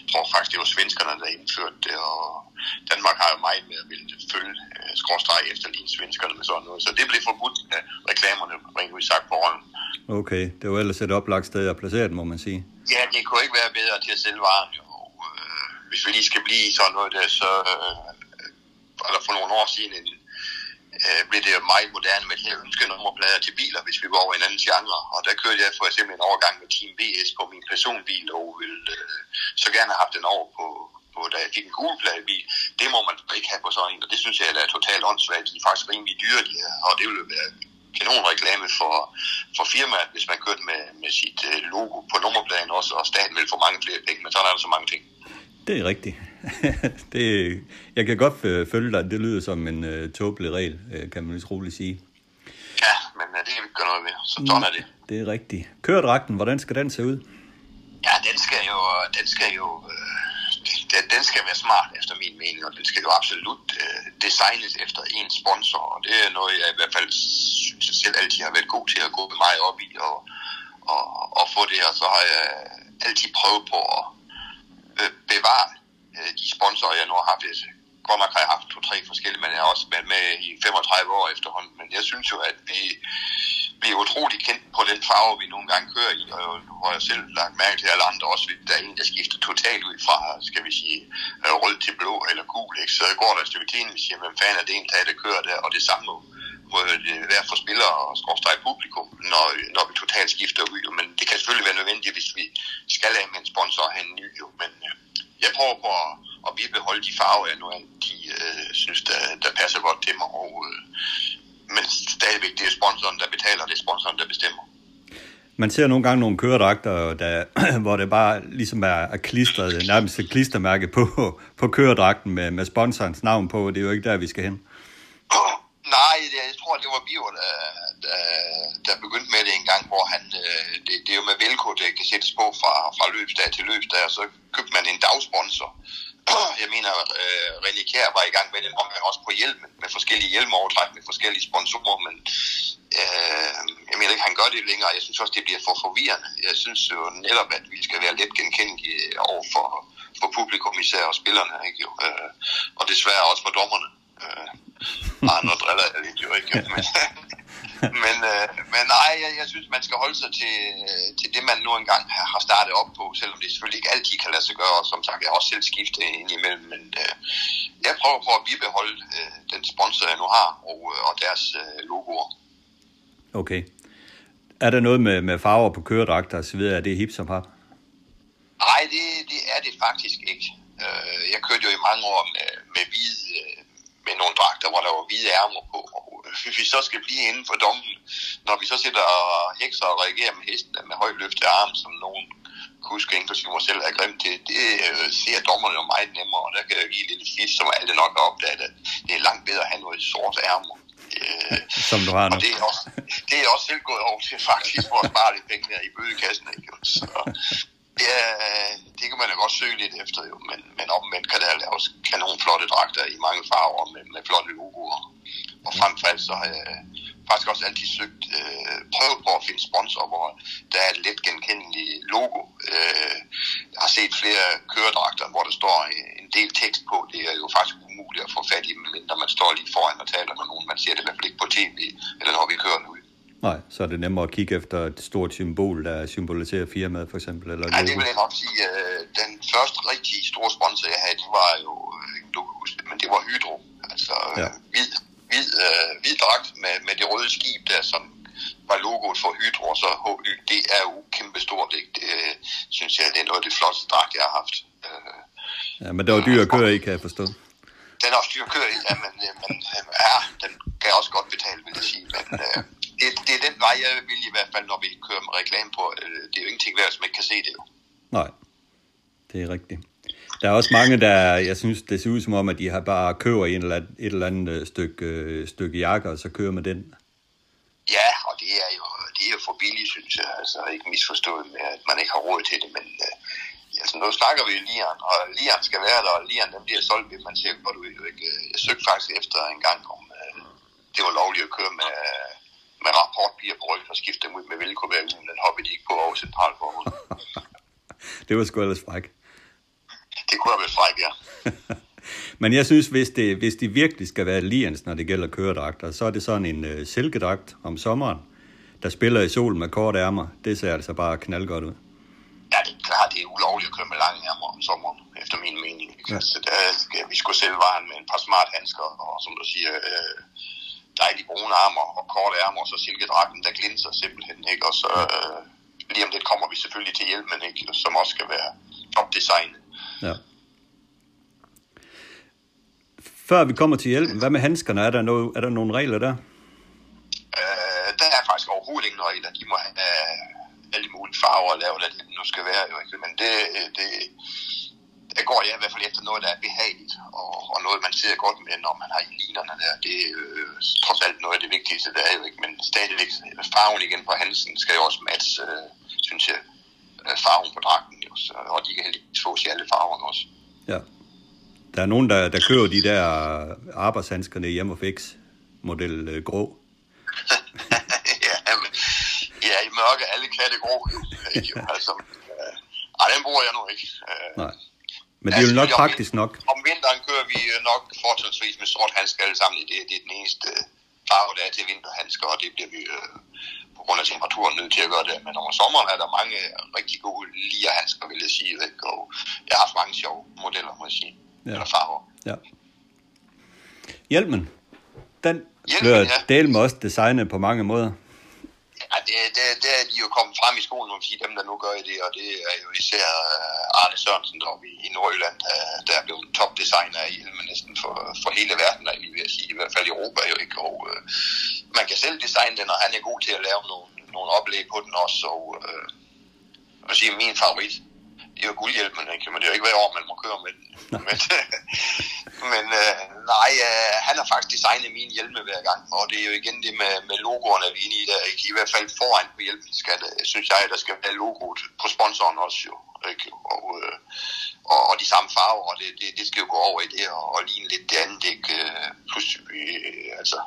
jeg tror faktisk, det var svenskerne, der indførte det, og Danmark har jo meget med at ville følge øh, skråstreg efter lige svenskerne med sådan noget. Så det blev forbudt af reklamerne, rent ud sagt på røven. Okay, det var ellers et oplagt sted at placere den, må man sige. Ja, det kunne ikke være bedre til at sælge varen. Jo. Øh, hvis vi lige skal blive sådan noget der, så øh, eller for nogle år siden en øh, blev det meget moderne med de her ønskenummerplader til biler, hvis vi går over en anden genre. Og der kørte jeg for eksempel en overgang med Team BS på min personbil, og ville øh, så gerne have haft den over på, på da jeg fik en gulpladebil. Det må man ikke have på sådan en, og det synes jeg er totalt åndssvagt. De er faktisk rimelig dyre, de her, og det ville være kanonreklame for, for firmaet, hvis man kørte med, med sit øh, logo på nummerpladen også, og staten ville få mange flere penge, men sådan er der så mange ting. Det er rigtigt. det, jeg kan godt følge dig. Det lyder som en uh, tåbelig regel, uh, kan man lige roligt sige. Ja, men uh, det kan vi gøre noget ved. Så sådan er det. Det er rigtigt. Køredragten, hvordan skal den se ud? Ja, den skal jo, den skal jo øh, den, den skal være smart efter min mening, og den skal jo absolut øh, designes efter en sponsor, og det er noget, jeg i hvert fald synes jeg selv altid har været god til at gå meget op i, og, og, og få det, og så har jeg altid prøvet på at øh, bevare øh, de sponsorer, godt nok har jeg haft to-tre forskellige, men jeg har også været med i 35 år efterhånden. Men jeg synes jo, at vi, vi er utrolig kendt på den farve, vi nogle gange kører i, og nu har jeg selv lagt mærke til alle andre også, der er en, der skifter totalt ud fra, skal vi sige, øh, rød til blå eller gul, ikke? så går der et stykke tid, og siger, hvem fanden er det en, der kører der, og det samme må øh, det være for spillere og skorstræk publikum, når, når vi totalt skifter ud. Men det kan selvfølgelig være nødvendigt, hvis vi skal have med en sponsor og have en ny. Jo. Men øh, jeg prøver på at, at bibeholde de farver, jeg nu de øh, synes, der, der passer godt til mig. Og, øh, men stadigvæk, det er sponsoren, der betaler, det er sponsoren, der bestemmer. Man ser nogle gange nogle køredragter, der, hvor det bare ligesom er, er klistret, nærmest et klistermærke på, på køredragten med, med sponsorens navn på. Det er jo ikke der, vi skal hen. Nej, det, jeg tror, det var Biver, der, der, der begyndte med det en gang, hvor han, øh, det, det er jo med Velko, det kan sættes på fra, fra løbsdag til løbsdag, og så købte man en dagsponsor. Jeg mener, øh, René Kjær var i gang med det, også på hjelm, med forskellige hjelmovertræk, med forskellige sponsorer, men øh, jeg mener ikke, han gør det længere. Jeg synes også, det bliver for forvirrende. Jeg synes jo netop, at vi skal være let genkendelige over for, for publikum, især og spillerne, ikke jo? Øh, og desværre også for dommerne. Øh, ah, driller jeg lidt jo ikke, men, men, øh, men nej, jeg, jeg synes, man skal holde sig til, øh, til det, man nu engang har startet op på, selvom det selvfølgelig ikke altid kan lade sig gøre, og som sagt, jeg har også selv skiftet ind imellem, men øh, jeg prøver på at bibeholde øh, den sponsor, jeg nu har, og, øh, og deres øh, logoer. Okay. Er der noget med, med farver på køredragter videre? Er det hip som har? Nej, det, det er det faktisk ikke. Øh, jeg kørte jo i mange år med, med hvide med nogle dragter, hvor der var hvide ærmer på. Og hvis vi så skal blive inden for dommen, når vi så sidder og hekser og reagerer med hesten med højt løftet arm, som nogen huske, inklusive mig selv, er grimt til, det øh, ser dommerne jo meget nemmere, og der kan jeg give lidt fisk, som alle nok har opdaget, at det er langt bedre at have noget sort ærmer. Øh, som du har nu. Og det er, også, det er også selv gået over til faktisk for at spare lidt penge der i bødekassen. Ikke? Så, Ja, det kan man jo godt søge lidt efter, jo, men, men omvendt kan der laves kanon flotte dragter i mange farver med, med flotte logoer. Og frem for alt så har jeg faktisk også altid søgt, øh, prøvet på at finde sponsor, hvor der er et let genkendeligt logo. Øh, jeg har set flere køredragter, hvor der står en del tekst på. Det er jo faktisk umuligt at få fat i, medmindre man står lige foran og taler med nogen. Man ser det i hvert fald ikke på tv, eller når vi kører nu. Nej, så er det nemmere at kigge efter et stort symbol, der symboliserer firmaet for eksempel. Eller Nej, det vil jeg nok sige. Øh, den første rigtig store sponsor, jeg havde, det var jo, øh, du kan huske det, men det var Hydro. Altså ja. hvid, hvid, øh, hvid dragt med, med det røde skib der, som var logoet for Hydro, og så HY, det er jo kæmpe stort. Ikke? Det synes jeg, det er noget af det flotteste dragt, jeg har haft. Ja, men det var dyr at køre i, kan jeg forstå. Den er også dyr at køre i, ja, men, men ja, den kan jeg også godt betale, vil jeg sige. Men, det, det er den vej, jeg vil i hvert fald, når vi kører med reklame på. Øh, det er jo ingenting værd, man ikke kan se det. Nej, det er rigtigt. Der er også mange, der, jeg synes, det ser ud som om, at de har bare køber en eller et eller andet øh, stykke, øh, stykke jakke, og så kører med den. Ja, og det er jo, det er jo for billigt, synes jeg. Altså ikke misforstået med, at man ikke har råd til det, men uh, altså, nu snakker vi jo Lian, og Lian skal være der, og Lian den bliver solgt, hvis man ser godt ud. Ikke? Jeg søgte faktisk efter en gang, om uh, det var lovligt at køre med, med rapportbier på ryggen og skifte dem ud med velkovær ugen. Den hoppede de ikke på over centralforhold. det var sgu ellers fræk. Det kunne have været fræk, ja. Men jeg synes, hvis, det, hvis de virkelig skal være liens, når det gælder køredragter, så er det sådan en øh, silkedragt om sommeren, der spiller i sol med korte ærmer. Det ser altså bare knaldgodt ud. Ja, det er klart, det er ulovligt at køre med lange ærmer om sommeren, efter min mening. Ja. Så der, vi skulle selv vejen med en par smart handsker, og som du siger, øh, dejlige brune armer og korte ærmer, og så silkedragten, der glinser simpelthen, ikke? Og så øh, lige om det kommer vi selvfølgelig til hjelmen, ikke? Som også skal være opdesignet. Ja. Før vi kommer til hjelmen, hvad med handskerne? Er der, noget, er der nogle regler der? Øh, der er faktisk overhovedet ingen regler. De må have alle mulige farver og lave, hvad det nu skal være. Jo, ikke? Men det, det, der går jeg i hvert fald efter noget, der er behageligt, og, og noget, man ser godt med, når man har i linerne der. Det er øh, trods alt noget af det vigtigste, der er jo ikke, men stadigvæk farven igen på Hansen skal jo også matche, øh, synes jeg, øh, farven på dragten, jo, så, og de kan heldigvis få i alle farverne også. Ja. Der er nogen, der, der kører de der arbejdshandskerne hjemme og fix, model øh, grå. ja, men, ja, i mørke alle katte grå, jo. jo altså, øh, ej, den bruger jeg nu ikke. Øh, Nej. Men det er jo nok om, praktisk nok. Om vinteren kører vi nok fortrinsvis med sort handsker alle sammen. Det, det er den eneste farve, der er til vinterhandsker, og det bliver vi øh, på grund af temperaturen nødt til at gøre det. Men over sommeren er der mange rigtig gode handsker, vil jeg sige. Ikke? Og jeg har haft mange sjove modeller, må jeg sige. Ja. Eller farver. Ja. Hjelmen, den bliver ja. del med også designet på mange måder. Ja, det, det, det er de jo kommet frem i skolen, må sige, dem der nu gør i det, og det er jo især øh, Arne Sørensen deroppe i, i Nordjylland, der, der er blevet topdesigner i hjelmen næsten for, for hele verden, er lige sige, i hvert fald i Europa jo ikke, og øh, man kan selv designe den, og han er god til at lave nogle, nogle oplæg på den også, og øh, jeg vil sige, min favorit, jo guldhjelmen, ikke? men det er jo ikke hver år, man må køre med den. men men øh, nej, øh, han har faktisk designet min hjelme hver gang, og det er jo igen det med, med logoerne, vi er inde i der, ikke? i hvert fald foran på hjelmen, skal det, synes jeg, der skal være logoet på sponsoren også jo, ikke? Og, øh, og, og de samme farver, og det, det, det skal jo gå over i det, og, og ligne lidt det andet, ikke? Plus, øh, altså,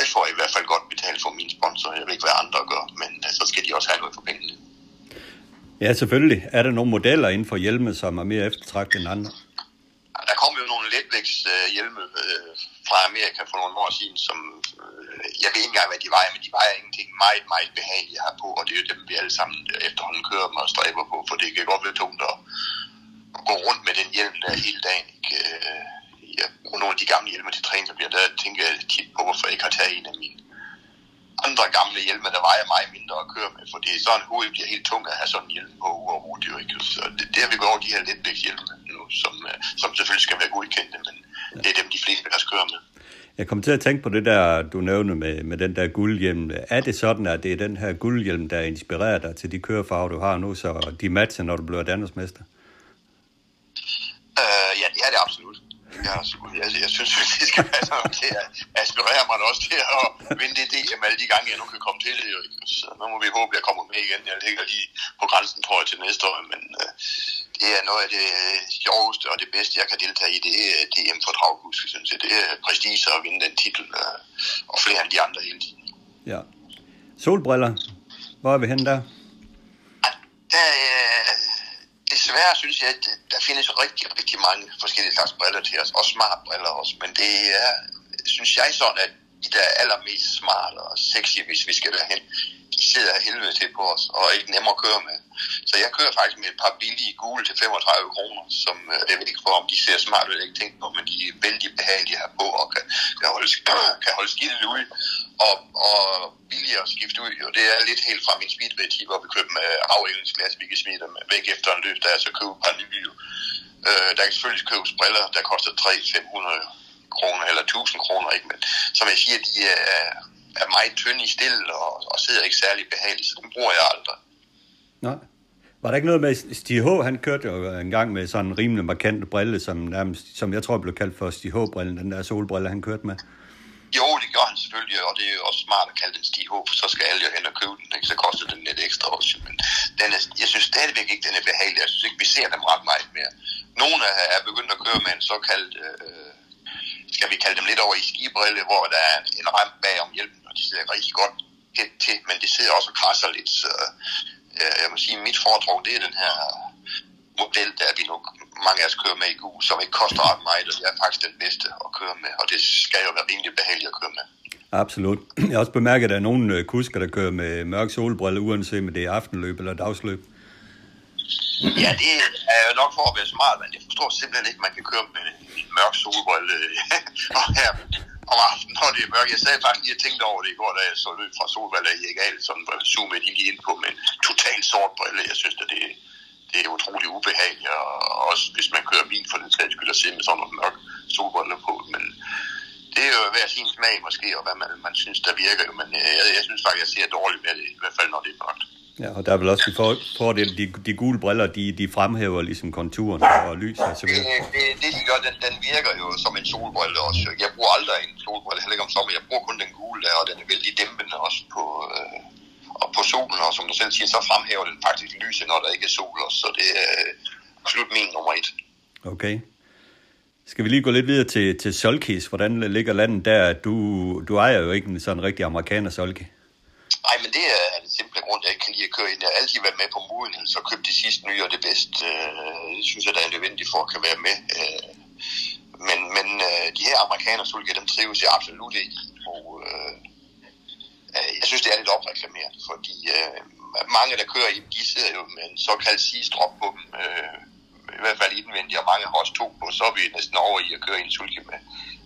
jeg får i hvert fald godt betalt for min sponsor, jeg ved ikke, hvad andre gør, men øh, så skal de også have noget for pengene. Ja, selvfølgelig. Er der nogle modeller inden for hjelme, som er mere eftertragtet end andre? Der kom jo nogle letvægtshjelme øh, fra Amerika for nogle år siden, som øh, jeg ved ikke engang, hvad de vejer, men de vejer ingenting meget, meget behagelige her på, og det er jo dem, vi alle sammen efterhånden kører med og stræber på, for det kan godt være tungt at, at gå rundt med den hjelm der hele dagen. Ikke? Øh, jeg bruger nogle af de gamle hjelme til træning, så bliver der tænker jeg tit på, hvorfor jeg ikke har taget en af mine andre gamle hjelme, der vejer meget mindre at køre med, fordi sådan hovedet bliver helt tung at have sådan en hjelm på overhovedet. Jo ikke? Så det, det har vi over de her letvægtshjelme nu, som, øh, som selvfølgelig skal være godkendte, men ja. det er dem, de fleste af os kører med. Jeg kom til at tænke på det der, du nævnte med, med den der guldhjelm. Er det sådan, at det er den her guldhjelm, der inspirerer dig til de kørefarver, du har nu, så de matcher, når du bliver Danmarksmester? Uh, ja, det er det absolut jeg, jeg, jeg synes, det skal være sådan til at aspirere mig også til at vinde det DM alle de gange, jeg nu kan komme til det. Så nu må vi håbe, at jeg kommer med igen. Jeg ligger lige på grænsen, tror jeg, til næste år, men uh, det er noget af det sjoveste og det bedste, jeg kan deltage i, det er DM for Draghusk, synes jeg. Det er prestige at vinde den titel, og flere end de andre hele tiden. Ja. Solbriller, hvor er vi henne der? Der, uh, desværre synes jeg, at der findes rigtig, rigtig mange forskellige slags briller til os, og smart briller også, men det er, synes jeg sådan, at de der allermest smarte og sexy, hvis vi skal derhen, de sidder helvede til på os, og er ikke nemmere at køre med. Så jeg kører faktisk med et par billige gule til 35 kroner, som øh, jeg ved ikke for, om de ser smart ud, jeg ikke tænkt på, men de er vældig behagelige her på, og kan, kan holde, kan holde skidtet ud, og, og billigere at skifte ud. Og det er lidt helt fra min speedway hvor vi køber med øh, afviklingsglas, vi kan smide dem væk efter en løb, der er så købe et par nye. Øh, der kan selvfølgelig købes briller, der koster 300-500 kroner eller 1000 kroner, ikke? Men som jeg siger, de er, er meget tynde i stil og, og sidder ikke særlig behageligt, så dem bruger jeg aldrig. Nej. Var der ikke noget med, Stig H., han kørte jo en gang med sådan en rimelig markant brille, som, nærmest, som jeg tror blev kaldt for Stig H-brillen, den der solbrille, han kørte med? Jo, det gør han selvfølgelig, og det er jo også smart at kalde den Stig H., for så skal alle jo hen og købe den, ikke? så koster den lidt ekstra også. Men den er, jeg synes stadigvæk ikke, den er behagelig. Jeg synes ikke, vi ser dem ret meget mere. Nogle er begyndt at køre med en såkaldt, øh, skal vi kalde dem lidt over i skibrille, hvor der er en ram bag om hjælpen, og de sidder rigtig godt tæt til, men det sidder også og krasser lidt. Så øh, jeg må sige, at mit foredrag, det er den her model, der vi nu mange af os kører med i GU, som ikke koster ret meget, og det er faktisk den bedste at køre med, og det skal jo være rimelig behageligt at køre med. Absolut. Jeg har også bemærket, at der er nogle øh, kusker, der kører med mørk solbrille, uanset om det er aftenløb eller dagsløb. Ja, det er jo nok for at være smart, men jeg forstår simpelthen ikke, at man kan køre med en mørk solbrille og her om aftenen, når det er mørkt. Jeg sad faktisk lige og tænkte over det i går, da jeg så løb fra solbriller i Egal, sådan var zoomet lige ind på med en totalt sort brille. Jeg synes, at det, det er utrolig ubehageligt, og også hvis man kører bil for den sags skyld at se med sådan nogle mørk solbriller på. Men det er jo hver sin smag måske, og hvad man, man synes, der virker. Men øh, jeg, jeg synes faktisk, jeg ser dårligt med det, i hvert fald når det er mørkt. Ja, og der er vel også en fordel, de, de gule briller, de, de fremhæver ligesom konturen og lys og så videre. Det, det, det de gør, den, den virker jo som en solbrille også. Jeg bruger aldrig en solbrille, heller ikke om sommer. Jeg bruger kun den gule der, og den er vældig dæmpende også på, øh, og på solen. Og som du selv siger, så fremhæver den faktisk lyset, når der ikke er sol også. Så det er absolut min nummer et. Okay. Skal vi lige gå lidt videre til, til Solkis? Hvordan ligger landet der? Du, du ejer jo ikke en sådan rigtig amerikaner Solki. Nej, men det er den simple grund, jeg ikke kan lide at køre ind. Jeg har altid været med på muligheden, så køb de sidste nye og det bedste. Øh, det synes jeg, der er nødvendigt for at kan være med. Øh, men men øh, de her amerikanere sulke, dem trives jeg absolut ikke i. Og, øh, øh, jeg synes, det er lidt opreklameret, fordi øh, mange, der kører i de sidder jo med en såkaldt sigestrop på dem, øh, i hvert fald indvendigt, og mange har også to på, så er vi næsten over i at køre i en sulke med,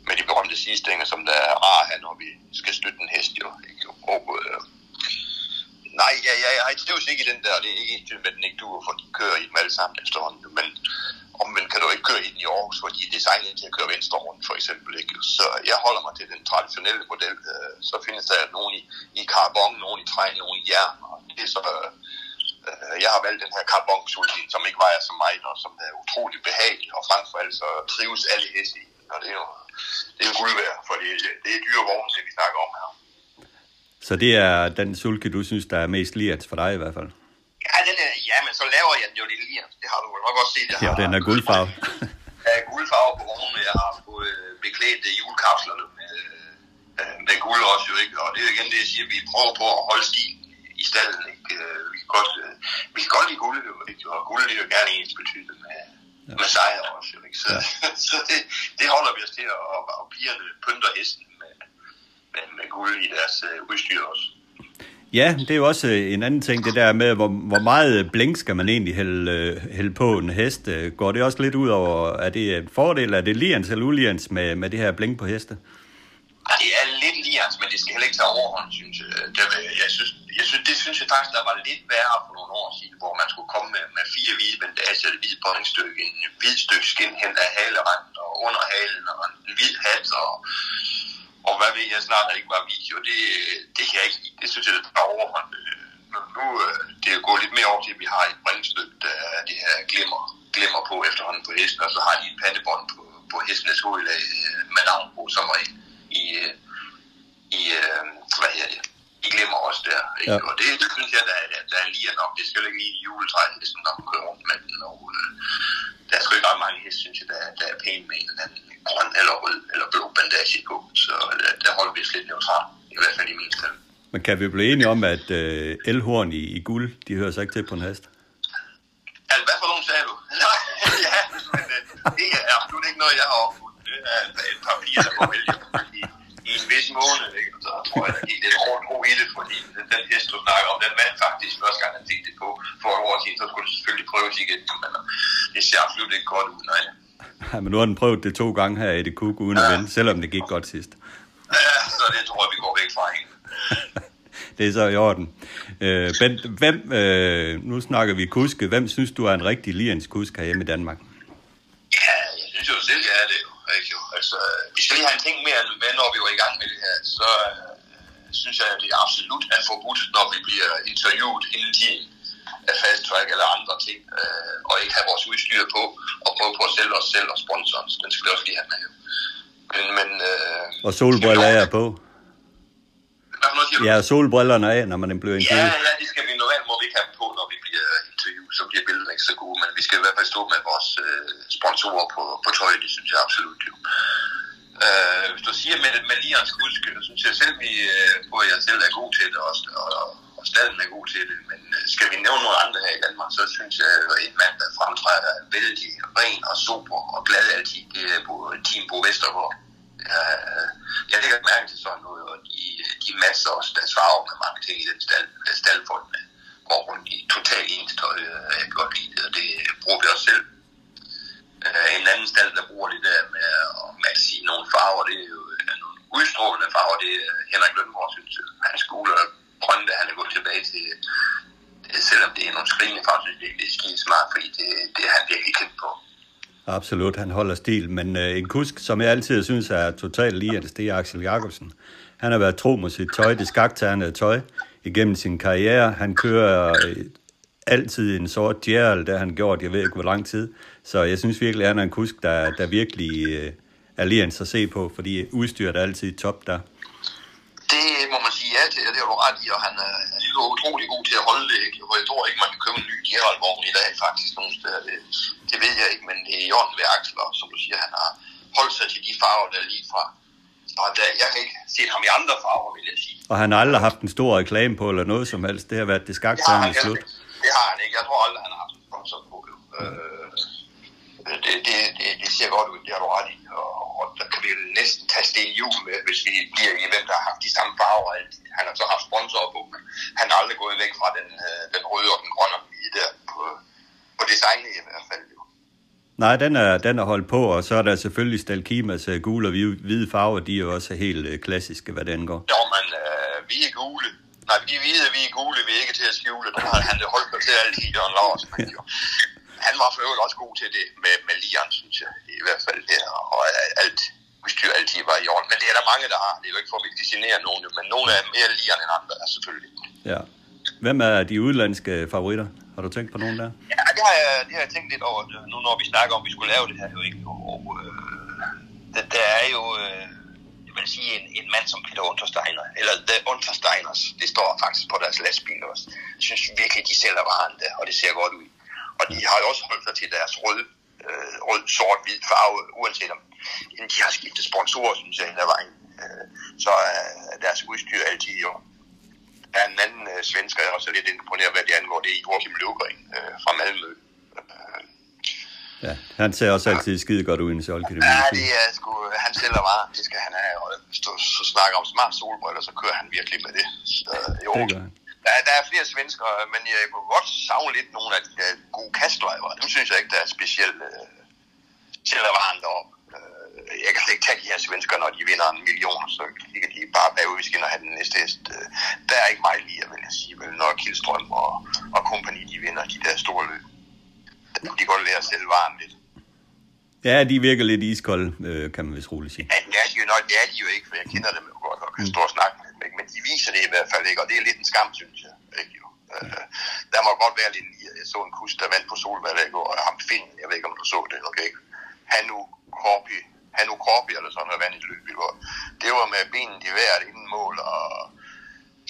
med de berømte sidestænger, som der er rare her, når vi skal støtte en hest. Jo, ikke? Og, øh, nej, jeg, jeg, jeg trives ikke i den der, det er ikke en med den ikke duer, for de kører i dem alle sammen efterhånden. Men omvendt kan du ikke køre ind i Aarhus, fordi de er designet til at køre venstre rundt, for eksempel. Ikke? Så jeg holder mig til den traditionelle model. Øh, så findes der nogen i, i carbon, nogen i træ, nogen i jern, og det er så... Øh, jeg har valgt den her carbon som ikke vejer så meget, og som er utrolig behagelig, og frem for alt så trives alle heste i. Og det er jo det er jo guld værd, for det, det er dyre vogne, det vi snakker om her. Så det er den sulke, du synes, der er mest liret for dig i hvert fald? Ja, den er, ja, men så laver jeg den jo lidt lige. Det har du nok også set. Jeg Ja, har, den er guldfarve. Ja, guldfarve på vognen. Jeg har fået beklædt julekapslerne med, øh, med guld også jo, ikke? Og det er jo igen det, jeg siger, vi prøver på at holde stil i stallen, ikke? Øh, Vi kan godt, øh, vi kan godt lide guld, jo, ikke? Og guld er jo gerne ens betydende med, ja. med sejr også, jo, ikke? Så, ja. så det, det holder vi os til, og, og pigerne pynter hesten med, med, med guld i deres øh, udstyr også. Ja, det er jo også øh, en anden ting, det der med, hvor, hvor meget blink skal man egentlig hælde, øh, hælde på en hest. Øh, Går det også lidt ud over, er det en fordel, er det lians eller ulians med, med det her blink på heste? Ja, det er lidt lians, men det skal heller ikke tage overhånd, synes jeg. Det, jeg, synes, jeg synes, det synes jeg faktisk, der var lidt værre for nogle år siden, hvor man skulle komme med, med fire hvide bandager, et hvidt brændstykke, en hvid stykke skin hen af haleranden og under halen, og en hvid hat, og, og hvad ved jeg snart, der ikke var video. Det, det kan jeg ikke lide. Det synes jeg, der er overhånd. Men nu øh, det er gået lidt mere over til, at vi har et brændstykke, der er det her glimmer, glimmer på efterhånden på hesten, og så har de et pandebånd på, på hestenes hovedlag øh, med navn på, som er i, i, øh, i hvad hedder det, I glemmer også der. Ikke? Ja. Og det, det synes jeg, der, er- der er lige nok. Det skal jo ikke lige i juletræ, hesten, når man kører rundt med den. Og, øh, der er sgu ikke ret mange heste, synes jeg, der, der er pæne med en eller anden grøn eller rød eller blå bandage på. Så der, der holder vi os lidt neutralt. I hvert fald i min stemme. Men kan vi blive enige om, at øh, elhorn i, i guld, de hører sig ikke til på en hest? Altså, hvad for nogen sagde du? Nej, ja, men øh, det er absolut ikke noget, jeg har opfundet. Det er altså et papir, der går vælge i, i en vis måned. Ikke? Så tror jeg, der gik lidt hårdt ro i det, fordi den, den hest, du snakker om, den vandt faktisk første gang, han fik det på for et år siden. Så skulle det selvfølgelig prøves igen, men det ser absolut ikke godt ud, nej. Ja, men nu har den prøvet det to gange her i det kuk uden at vinde, selvom det gik godt sidst. Ja, så det tror jeg, vi går væk fra hende. Det er så i orden. Øh, Bent, hvem, øh, nu snakker vi kuske. Hvem synes du er en rigtig lians kusk herhjemme i Danmark? Ja, jeg synes jo selv, jeg er det jo. Ikke jo. Altså, vi skal lige have en ting mere med, når vi var i gang med det her. Så øh, synes jeg, at det absolut er forbudt, når vi bliver interviewet hele tiden af fast track eller andre ting, øh, og ikke have vores udstyr på, og prøve på at sælge os selv og sponsoren. Den skal vi også lige have med. jo. Men, men øh, Og solbriller er på. Hvad for noget siger du? Ja, solbrillerne af, når man bliver Ja, interviewet. ja, det skal vi normalt må vi ikke have på, når vi bliver interviewet, så bliver billederne ikke så gode, men vi skal i hvert fald stå med vores øh, sponsorer på, på tøj, det synes jeg absolut jo. Øh, hvis du siger med, med Lians kuske, så synes jeg selv, vi, øh, både jeg selv er god til det, og, og, og stallen er god til det, men øh, skal vi nævne nogle andre her i Danmark, så synes jeg, at en mand, der fremtræder vældig ren og super og glad altid, det er på Team Bo Vestergaard. Øh, jeg lægger mærke til sådan noget, og de, de masser også der svarer med mange ting i den stald, øh, staldfolkene går rundt i total ens tøj, jeg kan godt lide det, og det bruger vi også selv. En anden stald, der bruger det der med at sige nogle farver, det er jo nogle udstrålende farver, det er Henrik Lønborg, synes jeg. Hans gule og grønne, han er gået tilbage til, øh, selvom det er nogle skrigende farver, det er skide smart, fordi det, det er han virkelig kendt på. Absolut, han holder stil. Men øh, en kusk, som jeg altid synes er totalt lians, det er Axel Jacobsen. Han har været tro mod sit tøj, det skakternede tøj, igennem sin karriere. Han kører øh, altid en sort Gerald, der han gjort, jeg ved ikke hvor lang tid. Så jeg synes virkelig, at han er en kusk, der, der virkelig øh, er lians at se på, fordi udstyret er altid top der. Det må man sige ja til, og det har du ret i, og han er jo utrolig god til at holde det. ikke? Og jeg tror ikke, man kan købe en ny Gerald-vogn i dag faktisk nogle steder. Det, det ved jeg ikke, men det er i orden ved Axel, og som du siger, han har holdt sig til de farver, der er lige fra. Og der, jeg kan ikke se ham i andre farver, vil jeg sige. Og han har aldrig haft en stor reklame på, eller noget som helst. Det har været det Det har, han, heller slut. det har han ikke. Jeg tror aldrig, han har haft en sponsor på. Øh, det, det, det, det ser godt ud, det har du ret i. Og, og der kan vi næsten tage Sten Juhl med, hvis vi bliver i, hvem der har haft de samme farver. Han har så haft sponsorer på, men han har aldrig gået væk fra den, øh, den røde og den grønne lige der på, på designet i hvert fald. Jo. Nej, den er, den er holdt på, og så er der selvfølgelig Stalkimas uh, gule og hvide farver, de er jo også helt uh, klassiske, hvad det angår. Jo, men uh, vi er gule. Nej, vi er hvide, vi er gule, vi er ikke til at skjule. Der har han holdt på til altid, Jørgen Larsen. Han var for øvrigt også god til det med, med Lian, synes jeg, i hvert fald der, og alt udstyr altid var i orden. Men det er der mange, der har. Det er jo ikke for, at vi designerer nogen, men nogle er mere Lian end andre, er selvfølgelig. Ja. Hvem er de udlandske favoritter? Har du tænkt på nogen der? Ja, det har jeg, det har jeg tænkt lidt over, nu når vi snakker om, at vi skulle lave det her. Jo ikke? Og, øh, det, der er jo, øh, jeg vil sige, en, en mand som Peter Untersteiner, eller The Untersteiners, det står faktisk på deres lastbil også. Jeg synes virkelig, de sælger varen der, og det ser godt ud. Og de har jo også holdt sig til deres rød, øh, rød, sort, hvid farve, uanset om inden de har skiftet sponsorer, synes jeg, der vejen. Øh, så er deres udstyr altid jo der er en anden øh, svensker, jeg også er lidt imponeret, hvad det angår, det er Joachim Løvgren øh, fra Malmø. Øh, ja, han ser også altid skide godt ud i en Schalke. Ja, det er sgu, han sælger varer, det skal han have. Og du så snakker om smart solbriller, så kører han virkelig med det. Så, jo. Det gør han. Der, der er flere svenskere, men jeg kunne godt savne lidt nogle af de der gode kastdriver. Dem synes jeg ikke, der er specielt øh, sælger varen deroppe. Øh, jeg kan slet ikke tage de her svensker, når de vinder en million, så ligger de bare bagud, vi skal have den næste hest. Øh, der er ikke meget lige, vil jeg sige, vel, når Kildstrøm og, og kompagni, de vinder de der store løb. Der kunne de godt lære varen lidt. Ja, de virker lidt iskolde, øh, kan man vist roligt sige. Ja, det er de jo, nok, det er de jo ikke, for jeg kender dem jo godt og kan stå og snakke med ikke? men de viser det i hvert fald ikke, og det er lidt en skam, synes jeg. Ikke, jo. Øh, der må godt være lidt, jeg så en kus, der vandt på Solvalg i går, og ham Finn, jeg ved ikke, om du så det, okay? Han nu Korpi, han nu Korpi, eller sådan noget vand i løb i går. Det var med benet i vejret inden mål, og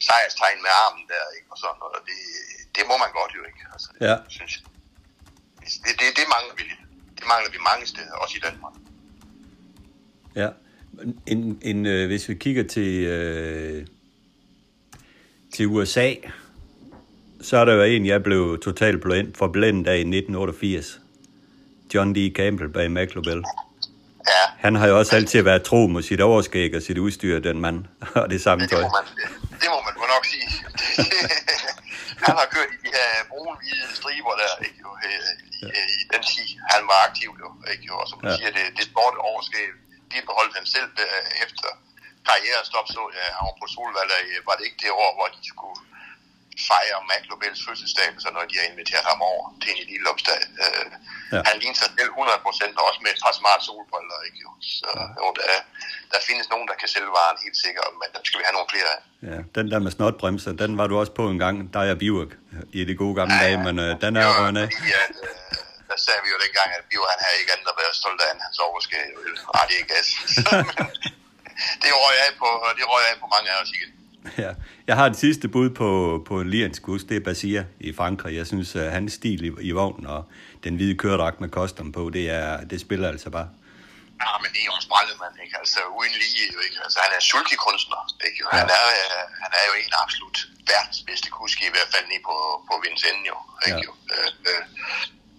sejrstegn med armen der, ikke? og sådan noget. Det, det må man godt jo ikke, altså, ja. synes jeg. Det, det, det mangler vi. Det mangler vi mange steder, også i Danmark. Ja. En, en, øh, hvis vi kigger til, øh, til USA, så er der jo en, jeg blev totalt forblændet af i 1988. John D. Campbell bag McLobel. Ja. Han har jo også altid været tro mod sit overskæg og sit udstyr, den mand, og det samme Det tøj. må man, det må man nok sige. han har kørt i de her brun-hvide striber der, ikke jo, i, i, i den tid, han var aktiv jo, ikke jo, og som du Ja. ja. siger, det, det sport overskæg, de beholdt han selv der, efter karrierestop, så ja, han var på Solvalg, var det ikke det år, hvor de skulle fejre Mac Lobels fødselsdag, så når de har inviteret ham over til en elitelopsdag. Øh, Ja. ja. Han ligner sig selv 100% og også med et par smart solbriller, ikke jo. Så jo, der, der findes nogen, der kan sælge varen helt sikkert, men der skal vi have nogle flere af. Ja, den der med snotbremser, den var du også på en gang, der er Bjørk i de gode gamle dage, men øh, den er var røgnet af. fordi, at, øh, der sagde vi jo dengang, at Bio han havde ikke andet at være stolt af, end hans overskæg. Nej, det er gas. det røg af på, det røg af på mange af os igen. Ja. Jeg har et sidste bud på, på en liansk gus, det er Basia i Frankrig. Jeg synes, at hans stil i, i vognen og den hvide køredragt med custom på, det, er, det spiller altså bare. Ja, men det er jo en sprællemand, ikke? Altså, uden lige, jo, ikke? Altså, han er sultig kunstner, ikke? Ja. Han, er, øh, han er jo en absolut verdens bedste kuske, i hvert fald nede på, på Vincennes, jo. Ikke? Ja. Jo? Øh, øh,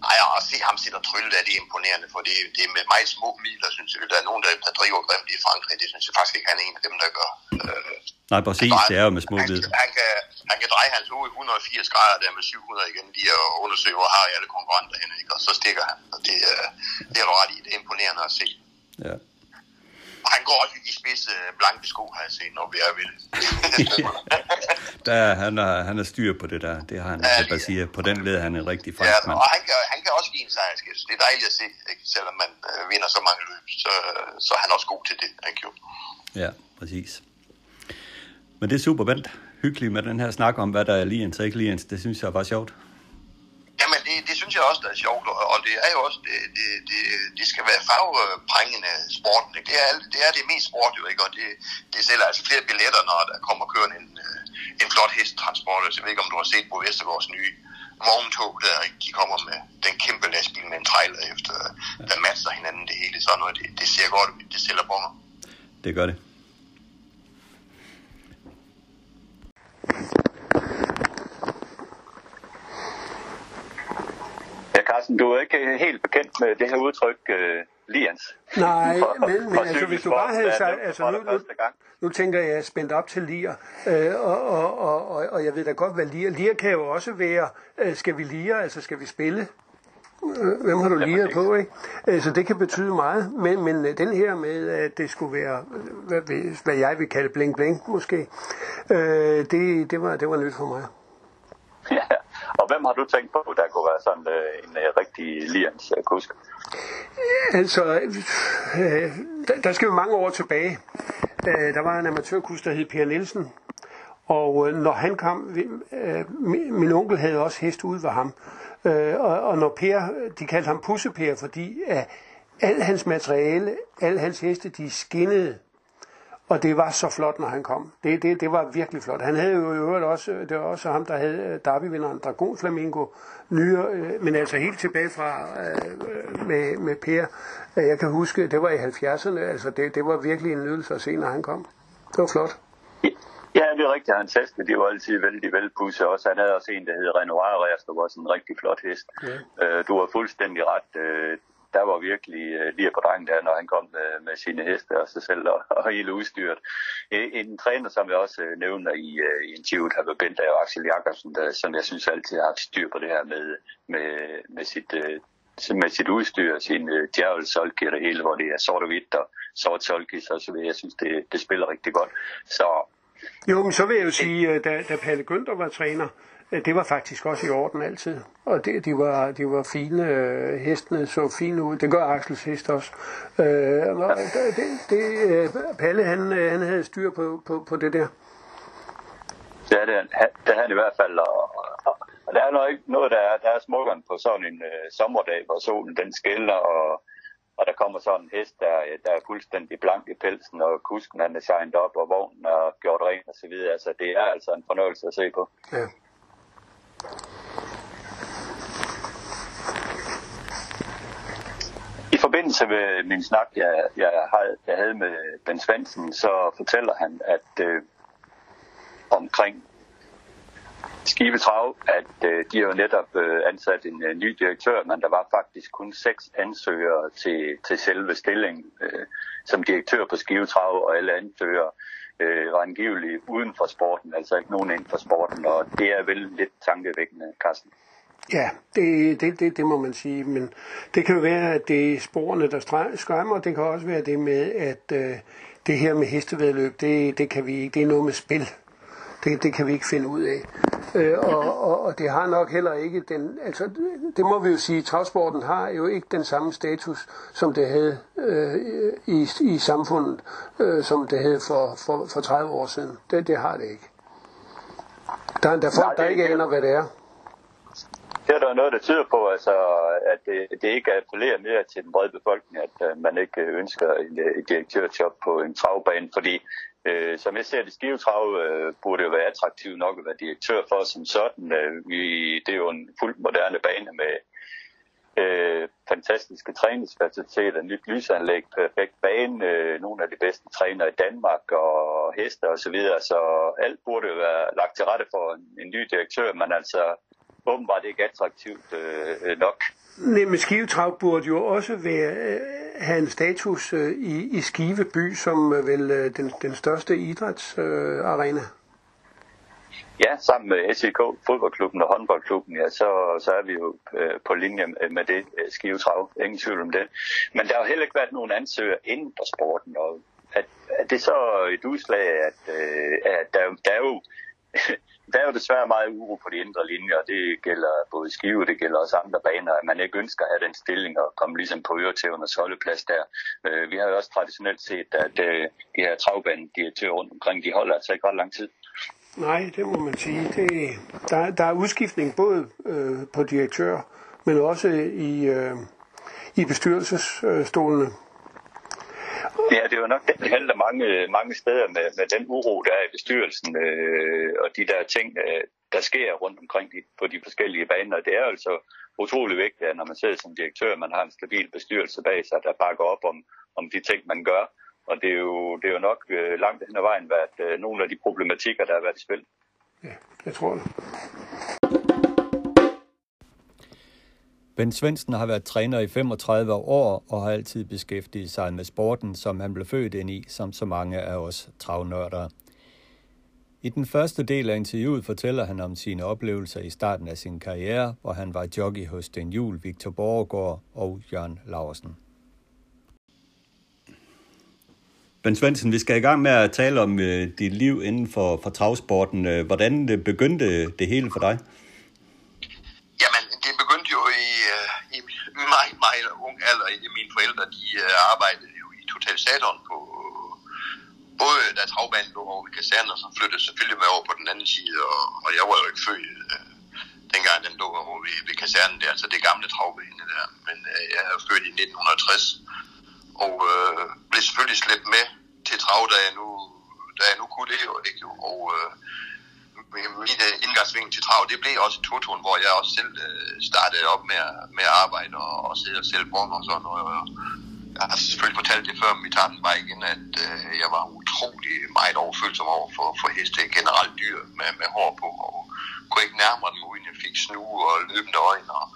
ej, og at se ham sætte og trylle, der, det er imponerende, for det, det er med meget små midler, synes jeg. Der er nogen, der, der driver grimt i Frankrig, det synes jeg faktisk ikke, han er en af dem, der gør. Øh, Nej, præcis, det er jo med små han, bid. han, kan, han kan dreje hans hoved 180 grader der med 700 igen, lige at undersøge, hvor har jeg alle konkurrenter henne, ikke? og så stikker han. Og det, øh, det er du ret i, det er imponerende at se. Ja. Og han går også i de spidse blanke sko, har jeg set, når vi er ved det. Der, er- han, har, han har styr på det der. Det har han Ja, altså lige- Basia. På den led er han en rigtig ja, fransk mand. og han kan, han kan også give en sejrskæft. Det er dejligt at se, ikke? selvom man øh, vinder så mange løb, så, så er han også god til det. Ikke? jo? Ja, præcis. Men det er super, Bent. Hyggeligt med den her snak om, hvad der er ligens og ikke ligens. Det synes jeg var sjovt. Jamen, det, det synes jeg også, der er sjovt, og det er jo også, det, det, det, det skal være farveprængende sporten, ikke? Det er, det er det mest sport jo, ikke? Og det, det sælger altså flere billetter, når der kommer kørende en, øh, en flot hestetransport. Jeg ved ikke, om du har set på Vestergaards nye vogntog, der de kommer med den kæmpe lastbil med en trailer efter, øh, der matcher hinanden det hele. Sådan noget, det, det ser godt ud, det sælger bonger. Det gør det. Carsten, du er ikke helt bekendt med det her udtryk, uh, Lians. Nej, for, men, men altså, hvis du bare havde sagt, altså nu, nu, nu tænker jeg, at jeg er spændt op til Lier, øh, og, og, og, og, og jeg ved da godt, hvad Lier, Lier kan jo også være, øh, skal vi Lier, altså skal vi spille? Øh, Hvem har du lige på, ikke? Øh, Så det kan betyde meget, men, men øh, den her med, at det skulle være, øh, hvad, hvad jeg vil kalde bling bling måske, øh, det, det, var, det var nyt for mig. Og hvem har du tænkt på, der kunne være sådan øh, en øh, rigtig Lians øh, kusk? Altså, øh, der, der skal jo mange år tilbage. Øh, der var en amatørkusk, der hed Per Nielsen, og øh, når han kom, øh, min, onkel havde også hest ude ved ham, øh, og, og når Per, de kaldte ham Pusseper, fordi øh, al hans materiale, al hans heste, de skinnede, og det var så flot, når han kom. Det, det, det var virkelig flot. Han havde jo i øvrigt også, det var også ham, der havde øh, derbyvinderen Dragon Flamingo nyere, øh, men altså helt tilbage fra øh, med, med Per. Øh, Jeg kan huske, det var i 70'erne, altså det, det var virkelig en nydelse at se, når han kom. Det var flot. Ja, det er rigtigt. Hans heste, de var altid vældig velpudset. Også han havde også en, der hed Renoir der var sådan en rigtig flot hest. Ja. Øh, du var fuldstændig ret. Øh, der var virkelig øh, lige på drengen der, når han kom med, med sine heste og sig selv og, og hele udstyret. En, træner, som jeg også øh, nævner i, øh, i interviewet, har været Bent, jo Axel Jakobsen, der, som jeg synes altid har haft styr på det her med, med, med sit... Øh, med sit udstyr, sin øh, djævel solki og det hele, hvor det er sort og hvidt og sort solki, så, så vil jeg synes, det, det spiller rigtig godt. Så Jo, men så vil jeg jo sige, øh, da, da Palle Günther var træner, det var faktisk også i orden altid. Og det, de, var, de var fine, øh, hestene så fine ud. Det gør Axels hest også. Øh, og det, det, øh, Palle, han, øh, han havde styr på, på, på det der. Det er det, det er han i hvert fald. Og, og, og der er nok ikke noget, der er, der er smukkere på sådan en øh, sommerdag, hvor solen den skælder, og, og der kommer sådan en hest, der, der er fuldstændig blank i pelsen, og kusken han er shined op, og vognen er gjort ren og så videre. Altså, det er altså en fornøjelse at se på. Ja. I forbindelse med min snak, jeg, jeg, havde, jeg havde med Ben Svendsen, så fortæller han, at øh, omkring Skive Trav, at øh, de har jo netop øh, ansat en øh, ny direktør, men der var faktisk kun seks ansøgere til, til selve stillingen øh, som direktør på Skive Trav, og alle ansøgere øh, var angiveligt uden for sporten, altså ikke nogen inden for sporten, og det er vel lidt tankevækkende, Carsten. Ja, det, det, det, det må man sige, men det kan jo være, at det er sporene, der skræmmer, og det kan også være det med, at øh, det her med hestevedløb, det, det kan vi ikke, det er noget med spil. Det, det kan vi ikke finde ud af. Øh, og, og, og det har nok heller ikke den, altså det- må vi jo sige, travsporten har jo ikke den samme status, som det havde øh, i, i samfundet, øh, som det havde for, for, for 30 år siden. Det, det har det ikke. Der, er folk, Nej, der ikke aner, hvad det er. Det er der noget, der tyder på, altså, at det, det ikke appellerer mere til den brede befolkning, at uh, man ikke øh, ønsker en, øh, et direktørjob på en travbane, fordi øh, som jeg ser det, Skive Trav øh, burde jo være attraktivt nok at være direktør for som sådan. Øh, vi, det er jo en fuldt moderne bane med øh, fantastiske træningsfaciliteter, nyt lysanlæg, perfekt bane, øh, nogle af de bedste trænere i Danmark og heste og så videre, så alt burde jo være lagt til rette for en, en ny direktør, men altså åbenbart ikke attraktivt øh, nok. Nej, men Skivetrav burde jo også være, øh, have en status øh, i, i Skive by, som øh, vel øh, den, den største idrætsarena. Øh, arena. Ja, sammen med SEK, fodboldklubben og håndboldklubben, ja, så, så er vi jo øh, på linje med- det øh, Skive Trav. Ingen tvivl om det. Men der har heller ikke været nogen ansøger inden for sporten, og at, at det så et udslag, at, øh, at der, der er jo der er jo desværre meget uro på de indre linjer, og det gælder både Skive, det gælder også andre baner, at man ikke ønsker at have den stilling og komme ligesom på øretævnernes holdeplads der. Øh, vi har jo også traditionelt set, at øh, de her travbanedirektører rundt omkring, de holder altså ikke ret lang tid. Nej, det må man sige. Det, der, der er udskiftning både øh, på direktør, men også i, øh, i bestyrelsesstolene. Ja, det er nok det, det handler mange, mange steder med, med den uro, der er i bestyrelsen, øh, og de der ting, øh, der sker rundt omkring de, på de forskellige baner. Det er altså utrolig vigtigt, at når man sidder som direktør, man har en stabil bestyrelse bag sig, der bakker op om, om de ting, man gør. Og det er jo, det er jo nok øh, langt hen ad vejen været øh, nogle af de problematikker, der har været i spil. Ja, jeg tror det. Ben Svendsen har været træner i 35 år og har altid beskæftiget sig med sporten, som han blev født ind i, som så mange af os travnørder. I den første del af interviewet fortæller han om sine oplevelser i starten af sin karriere, hvor han var jockey hos Den Jul, Victor Borgård og Jørgen Laursen. Ben Svendsen, vi skal i gang med at tale om uh, dit liv inden for, for travsporten. Øh, hvordan det begyndte det hele for dig? Jamen, det begyndte jo i, uh, i meget, meget ung alder. Mine forældre, de øh, arbejdede jo i Total Saturn på både da travbanen lå over kasernen, og så flyttede selvfølgelig med over på den anden side, og, og jeg var jo ikke født øh, dengang den lå over ved, ved kasernen der, altså det gamle travbane der. Men øh, jeg er født i 1960, og øh, blev selvfølgelig slæbt med til trav, da jeg nu, da jeg nu kunne det og, ikke? Og øh, mit øh, indgangsvinkel til trav, det blev også i hvor jeg også selv øh, startede op med, med at arbejde og, og sidde og sælge brug og sådan noget. Jeg har selvfølgelig fortalt det før, men vi tager den bare igen, at øh, jeg var utrolig meget overfølsom over for, for heste, generelt dyr med, med hår på, og kunne ikke nærme mig dem, uden jeg fik snue og løbende øjne, og,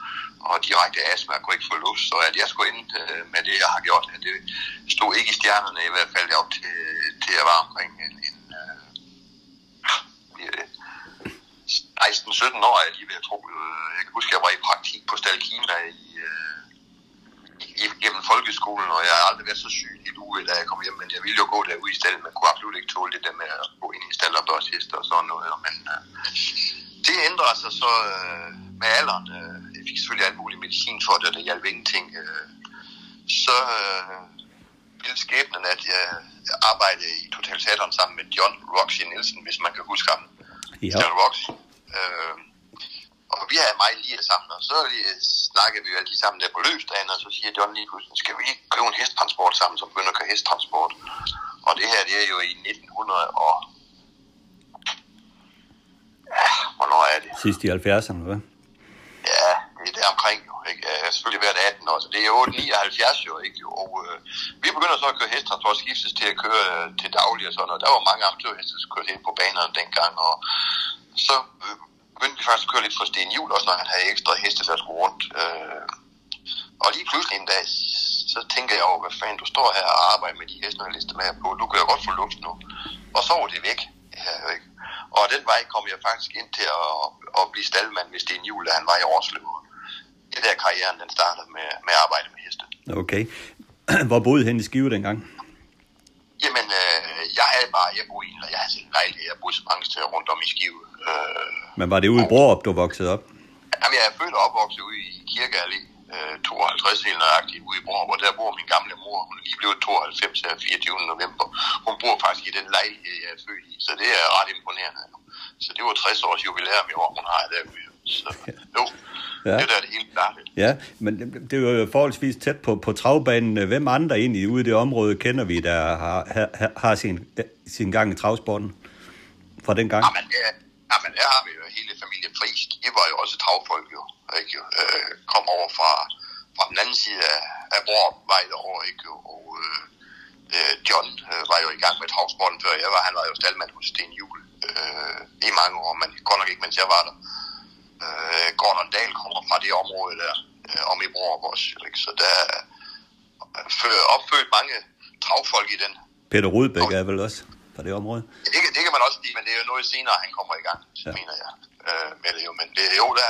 og direkte astma, og kunne ikke få luft, så at jeg skulle ind øh, med det, jeg har gjort, det stod ikke i stjernerne, i hvert fald op til, til jeg var omkring en, en uh, 16-17 år, er jeg lige ved at tro. Jeg kan huske, at jeg var i praktik på Stalkina i, uh, gennem folkeskolen, og jeg har aldrig været så syg i uge, da jeg kom hjem, men jeg ville jo gå derude i stedet, men kunne absolut ikke tåle det der med at gå ind i stald og børshester og sådan noget, men uh, det ændrer sig så uh, med alderen. Uh, jeg fik selvfølgelig alt muligt medicin for det, og det hjalp ingenting. Uh, så uh, ville skæbnen, at jeg arbejdede i Total Saturn sammen med John Roxy Nielsen, hvis man kan huske ham. Ja. John Roxy. Uh, og vi havde meget lige sammen, og så snakkede vi jo altid sammen der på løbsdagen, og så siger John lige pludselig, skal vi ikke købe en hesttransport sammen, som begynder at køre hesttransport? Og det her, det er jo i 1900 og... Ja, hvornår er det? Sidst i 70'erne, hvad? Ja, det er der omkring jo, ikke? Jeg har selvfølgelig været 18 år, så det er jo 79 jo, ikke? Jo. Og øh, vi begynder så at køre hesttransport, skiftes til at køre øh, til daglig og sådan noget. Der var mange amatørheste, der kørte ind på banerne dengang, og så øh, begyndte vi faktisk at køre lidt for Sten Hjul, også når han havde ekstra heste, der skulle rundt. Øh, og lige pludselig en dag, så tænker jeg over, hvad fanden, du står her og arbejder med de heste, der lister med på. Du kan jo godt få luft nu. Og så var det væk. Ja, ikke? Og den vej kom jeg faktisk ind til at, at blive staldmand med Sten Hjul, da han var i Årsløv. Det der karrieren, den startede med, med at arbejde med heste. Okay. Hvor boede hen i Skive dengang? Jamen, øh, jeg havde bare, jeg boede i en, jeg havde selv en lejlighed, jeg boede så mange steder rundt om i Skive. Øh, Men var det ude i Brorup, du voksede op? Jamen, jeg er født og opvokset ude i Kirkeallé, øh, 52 helt nøjagtigt ude i Brorup, og der bor min gamle mor. Hun er lige blevet 92 her 24. november. Hun bor faktisk i den lejlighed, jeg er født i, så det er ret imponerende. Så det var 60 års jubilæum i år, hun har derude. Så jo, Ja. det er der det hele klart. Ja, men det er jo forholdsvis tæt på, på travbanen. Hvem andre egentlig ude i det område kender vi, der har, har, har sin, sin gang i travsporten fra den gang? Jamen, ja, jamen, der har vi jo hele familien Friis. De var jo også travfolk, jo. Ikke? jo. Øh, kom over fra, fra den anden side af, af Borgvej derovre, ikke? Og øh, øh, John øh, var jo i gang med travsporten før jeg var. Han var jo staldmand hos Sten Jul øh, i mange år, men godt nok ikke, mens jeg var der. Øh, Gordon Dahl kommer fra det område der, øh, om i Borg også, ikke? Så der er opfødt mange travfolk i den Peter Rudbæk er vel også fra det område? det kan, det kan man også sige, men det er jo noget senere, han kommer i gang, Ja. mener jeg. Øh, det jo. Men det er jo der,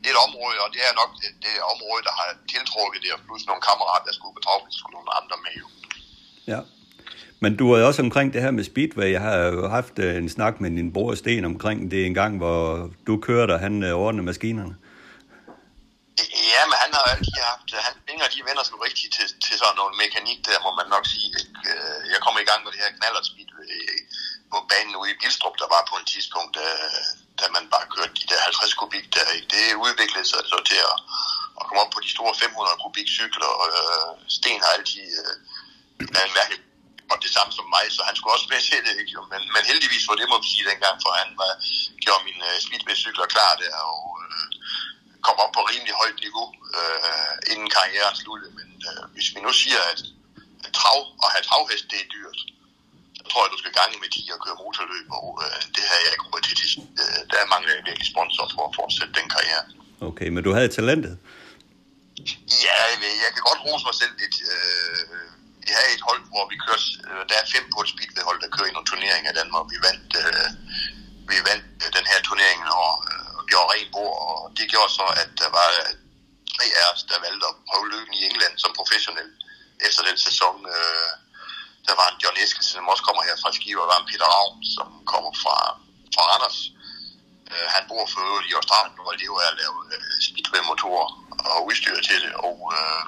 det er et område, og det er nok det, det er område, der har tiltrukket det, og plus nogle kammerater, der skulle på travpladsen, skulle nogle andre med jo. Ja. Men du er også omkring det her med Speedway. Jeg har jo haft øh, en snak med din bror Sten omkring det en gang, hvor du kørte, og han øh, ordnede maskinerne. Ja, men han har altid haft, han fingre, de vender sådan rigtigt til, til sådan noget mekanik, der må man nok sige. Ikke? Øh, Jeg kom i gang med det her knallertspeed på banen ude i Bilstrup, der var på en tidspunkt, da, da man bare kørte de der 50 kubik der. Ikke? Det udviklede sig så til at, at komme op på de store 500 kubik cykler, og øh, Sten har altid øh, været mærket og det samme som mig, så han skulle også med til det, ikke? Men, men heldigvis var det, må vi sige dengang, for han var, gjorde mine øh, speedway-cykler klar der, og øh, kom op på rimelig højt niveau, øh, inden karrieren sluttede. Men øh, hvis vi nu siger, at at trav og have travhest, det er dyrt, tror jeg, du skal gange med 10 og køre motorløb, og øh, det har jeg ikke råd til. Øh, der mangler jeg virkelig sponsor for at fortsætte den karriere. Okay, men du havde talentet. Ja, jeg, jeg kan godt rose mig selv lidt. Øh, vi havde et hold, hvor vi kørte, øh, der er fem på et speedway-hold, der kører i nogle turneringer i Danmark. Vi vandt, øh, vi vandt øh, den her turnering og, øh, og gjorde ren bord, og det gjorde så, at der var tre af os, der valgte at prøve lykken i England som professionel efter den sæson. Øh, der var en John Eskesen, som også kommer her fra Skive, og der var en Peter Ravn, som kommer fra, fra Randers. Øh, han bor for øvrigt i Australien, hvor det jo er at lave øh, speedway-motorer og udstyr til det, og øh,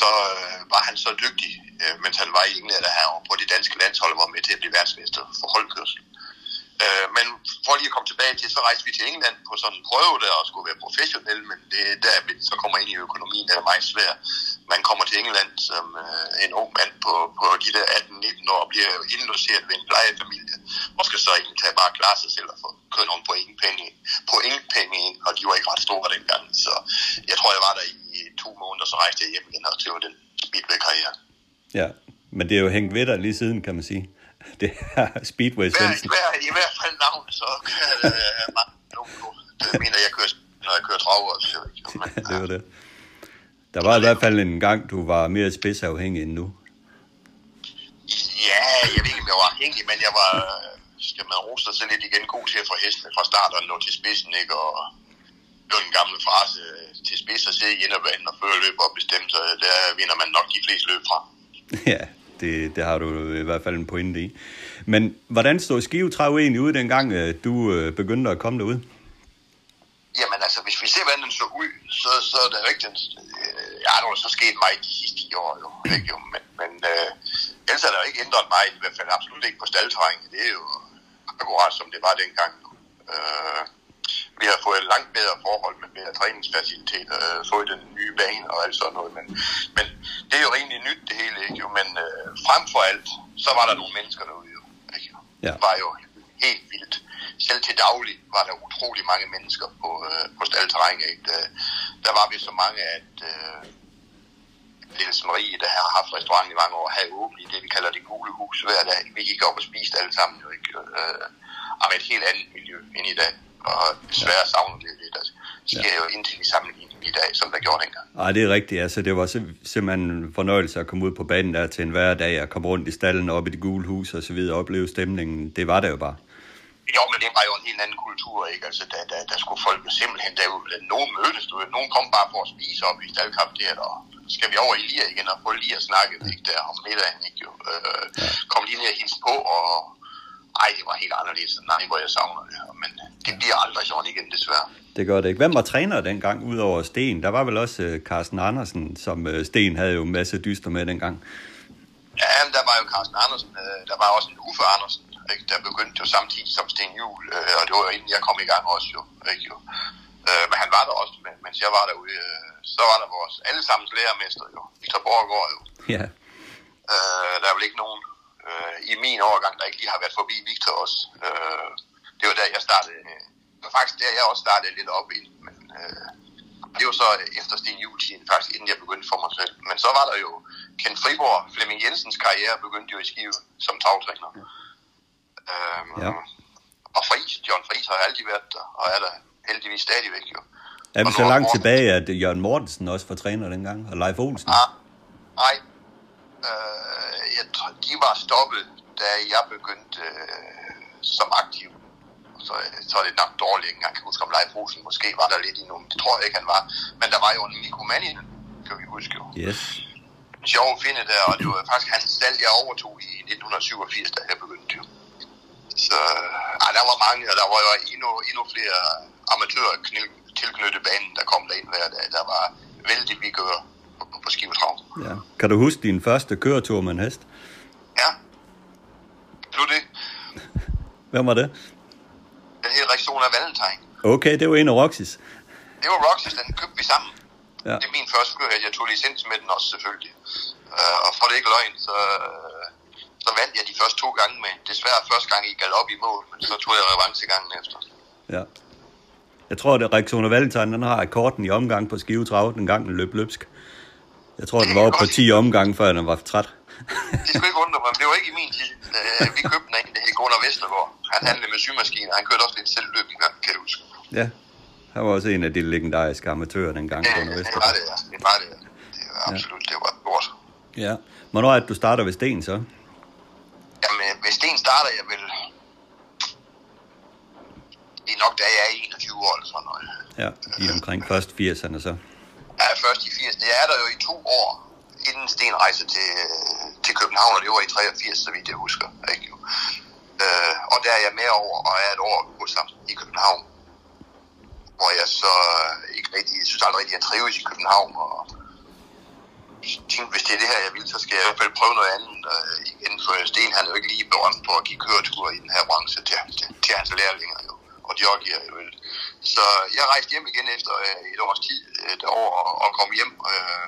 så øh, var han så dygtig, øh, mens han var i England, at han var på det danske landshold var med til at blive verdensmester for holdkørsel. Øh, men for lige at komme tilbage til, så rejste vi til England på sådan en prøve der og skulle være professionel, men det der vi så kommer ind i økonomien, er meget svært. Man kommer til England som øh, en ung mand på, på de der 18-19 år og bliver indlogeret ved en plejefamilie, og skal så egentlig tage bare klare sig selv og få kørt nogle pointpenge, pointpenge ind, og de var ikke ret store dengang. Så jeg tror, jeg var der i to måneder, så rejste jeg hjem igen og til den speedway-karriere. Ja, men det er jo hængt ved dig lige siden, kan man sige. Det er Speedway Svendsen. i, hver, I hvert fald navn, så kan øh, mange. Det mener jeg, kører, når jeg kører traver også. Jeg ved ikke, men, det var det. Der var i hvert fald en gang, du var mere spidsafhængig end nu. Ja, jeg ved ikke, om jeg var afhængig, men jeg var, skal man rose sig selv lidt igen, god til at få hestene fra start og nå til spidsen, ikke? Og det var den gamle frase, til spids og sidde i inderbanen og føre løb og bestemme sig, der vinder man nok de fleste løb fra. Ja, det, det har du i hvert fald en pointe i. Men hvordan stod Skive Trav egentlig ud, dengang øh, du øh, begyndte at komme derud? Jamen altså, hvis vi ser, hvordan den så ud, så, så er det rigtigt. Øh, ja, der er så sket meget de sidste 10 år, jo. Ikke, jo. Men, men øh, ellers er der jo ikke ændret meget, i hvert fald absolut ikke på staldterræn. Det er jo akkurat som det var dengang. Øh, vi har fået et langt bedre forhold med bedre træningsfaciliteter, øh, fået den nye bane og alt sådan noget. Men, men det er jo egentlig nyt det hele, ikke? Jo? Men øh, frem for alt, så var der nogle mennesker derude, jo. Ikke? Ja. Det var jo helt vildt. Selv til daglig var der utrolig mange mennesker på, øh, på staldterræn, ikke? Der, der var vi så mange, at øh, Niels Marie, der har haft restaurant i mange år, havde åbent i det, vi kalder det gule hus hver dag. Vi gik op og spiste alle sammen, jo ikke? Øh, og med et helt andet miljø end i dag. Og desværre savner det lidt. Altså, det sker jo ingenting i sammenligning i dag, som der gjorde dengang. Nej, det er rigtigt. Altså, det var sim- simpelthen en fornøjelse at komme ud på banen der til en hverdag og komme rundt i stallen op i det gule hus og så videre og opleve stemningen. Det var det jo bare. Jo, men det var jo en helt anden kultur, ikke? Altså, der, der, der skulle folk jo simpelthen derude. Nogen mødtes, du ved. Nogen kom bare for at spise op i staldkafeteriet, og skal vi over i Lia igen og få lige at snakke, ikke? Der om middagen, ikke? Jo. Øh, kom lige ned og hilse på, og ej, det var helt anderledes. Nej, hvor jeg savner det. Men det bliver aldrig sådan igen, desværre. Det gør det ikke. Hvem var træner dengang, udover Sten? Der var vel også uh, Carsten Andersen, som uh, Sten havde jo en masse dyster med dengang. Ja, men der var jo Carsten Andersen. Øh, der var også en Uffe Andersen, ikke? der begyndte jo samtidig som Sten Juhl, øh, og det var jo inden jeg kom i gang også jo. Ikke, jo. Øh, men han var der også, men, mens jeg var derude. Øh, så var der vores allesammens lærermester jo, Victor Borgård jo. Ja, Øh, der er vel ikke nogen øh, i min overgang, der ikke lige har været forbi Victor også. Øh, det var der, jeg startede. Øh, det var faktisk der, jeg også startede lidt op i. Men øh, det var så efter Sten Juhl-tiden, faktisk inden jeg begyndte for mig selv. Men så var der jo Ken Friborg, Flemming Jensens karriere begyndte jo i Skive som tagtræner. Øh, Ja. Og Friis, John Friis har altid været der, og er der heldigvis stadigvæk jo. er vi så langt Morten- tilbage, at Jørgen Mortensen også var træner dengang, og Leif Olsen? Ah, nej. Øh, jeg, de var stoppet, da jeg begyndte øh, som aktiv. Så, så er det nok dårligt, jeg kan huske, om Leif Olsen måske var der lidt endnu. Det tror jeg ikke, han var. Men der var jo en Mikko Manninen, kan vi huske jo. Yes. Sjov finde der, og det var faktisk hans salg, jeg overtog i 1987, da jeg begyndte jo. Så ej, der var mange, og der var jo endnu, endnu flere amatører tilknyttet banen, der kom derind hver dag. Der var vældig vi gør på, Skivetrav. Ja. Kan du huske din første køretur med en hest? Ja. Du det? Hvem var det? Den hed Rexona Valentine. Okay, det var en af Roxys. Det var Roxys, den købte vi sammen. Ja. Det er min første kører, jeg tog licens med den også selvfølgelig. Uh, og for det ikke løgn, så, uh, så vandt jeg de første to gange med. Desværre første gang i galop i mål, men så tog jeg revanche gangen efter. Ja. Jeg tror, at Rexona Valentine, den har akkorden i omgang på Skive Trav, den gang den løb løbsk. Jeg tror, den var oppe på 10 omgange, før den var træt. Det skulle ikke undre mig, men det var ikke i min tid. Uh, vi købte den af en, der hed Gunnar Vestergaard. Han handlede med symaskiner, han kørte også lidt selv løb en gang, kan jeg huske. Ja. Han var også en af de legendariske amatører dengang. Ja, på det Nordvest. var det, ja. Det var det. Det var absolut, det var stort. Ja. Hvornår er det, du starter ved Sten så? Jamen, hvis Sten starter, jeg vil... Det er nok, da jeg er 21 år eller sådan noget. Ja, lige omkring først 80'erne så. Ja, først i 80. Jeg er der jo i to år, inden Sten rejser til, til København, og det var i 83, så vidt jeg husker. Ikke? Øh, og der er jeg med over, og er et år hos ham i København. Hvor jeg så ikke rigtig, jeg synes aldrig rigtig, jeg trives i København, og tænkte, hvis det er det her, jeg vil, så skal jeg i hvert fald prøve noget andet øh, igen, for Sten han er jo ikke lige berømt på at give køreture i den her branche til, til, til hans lærlinger jo, og de giver jo. Så jeg rejste hjem igen efter øh, et års tid et år og, og kom hjem. Øh,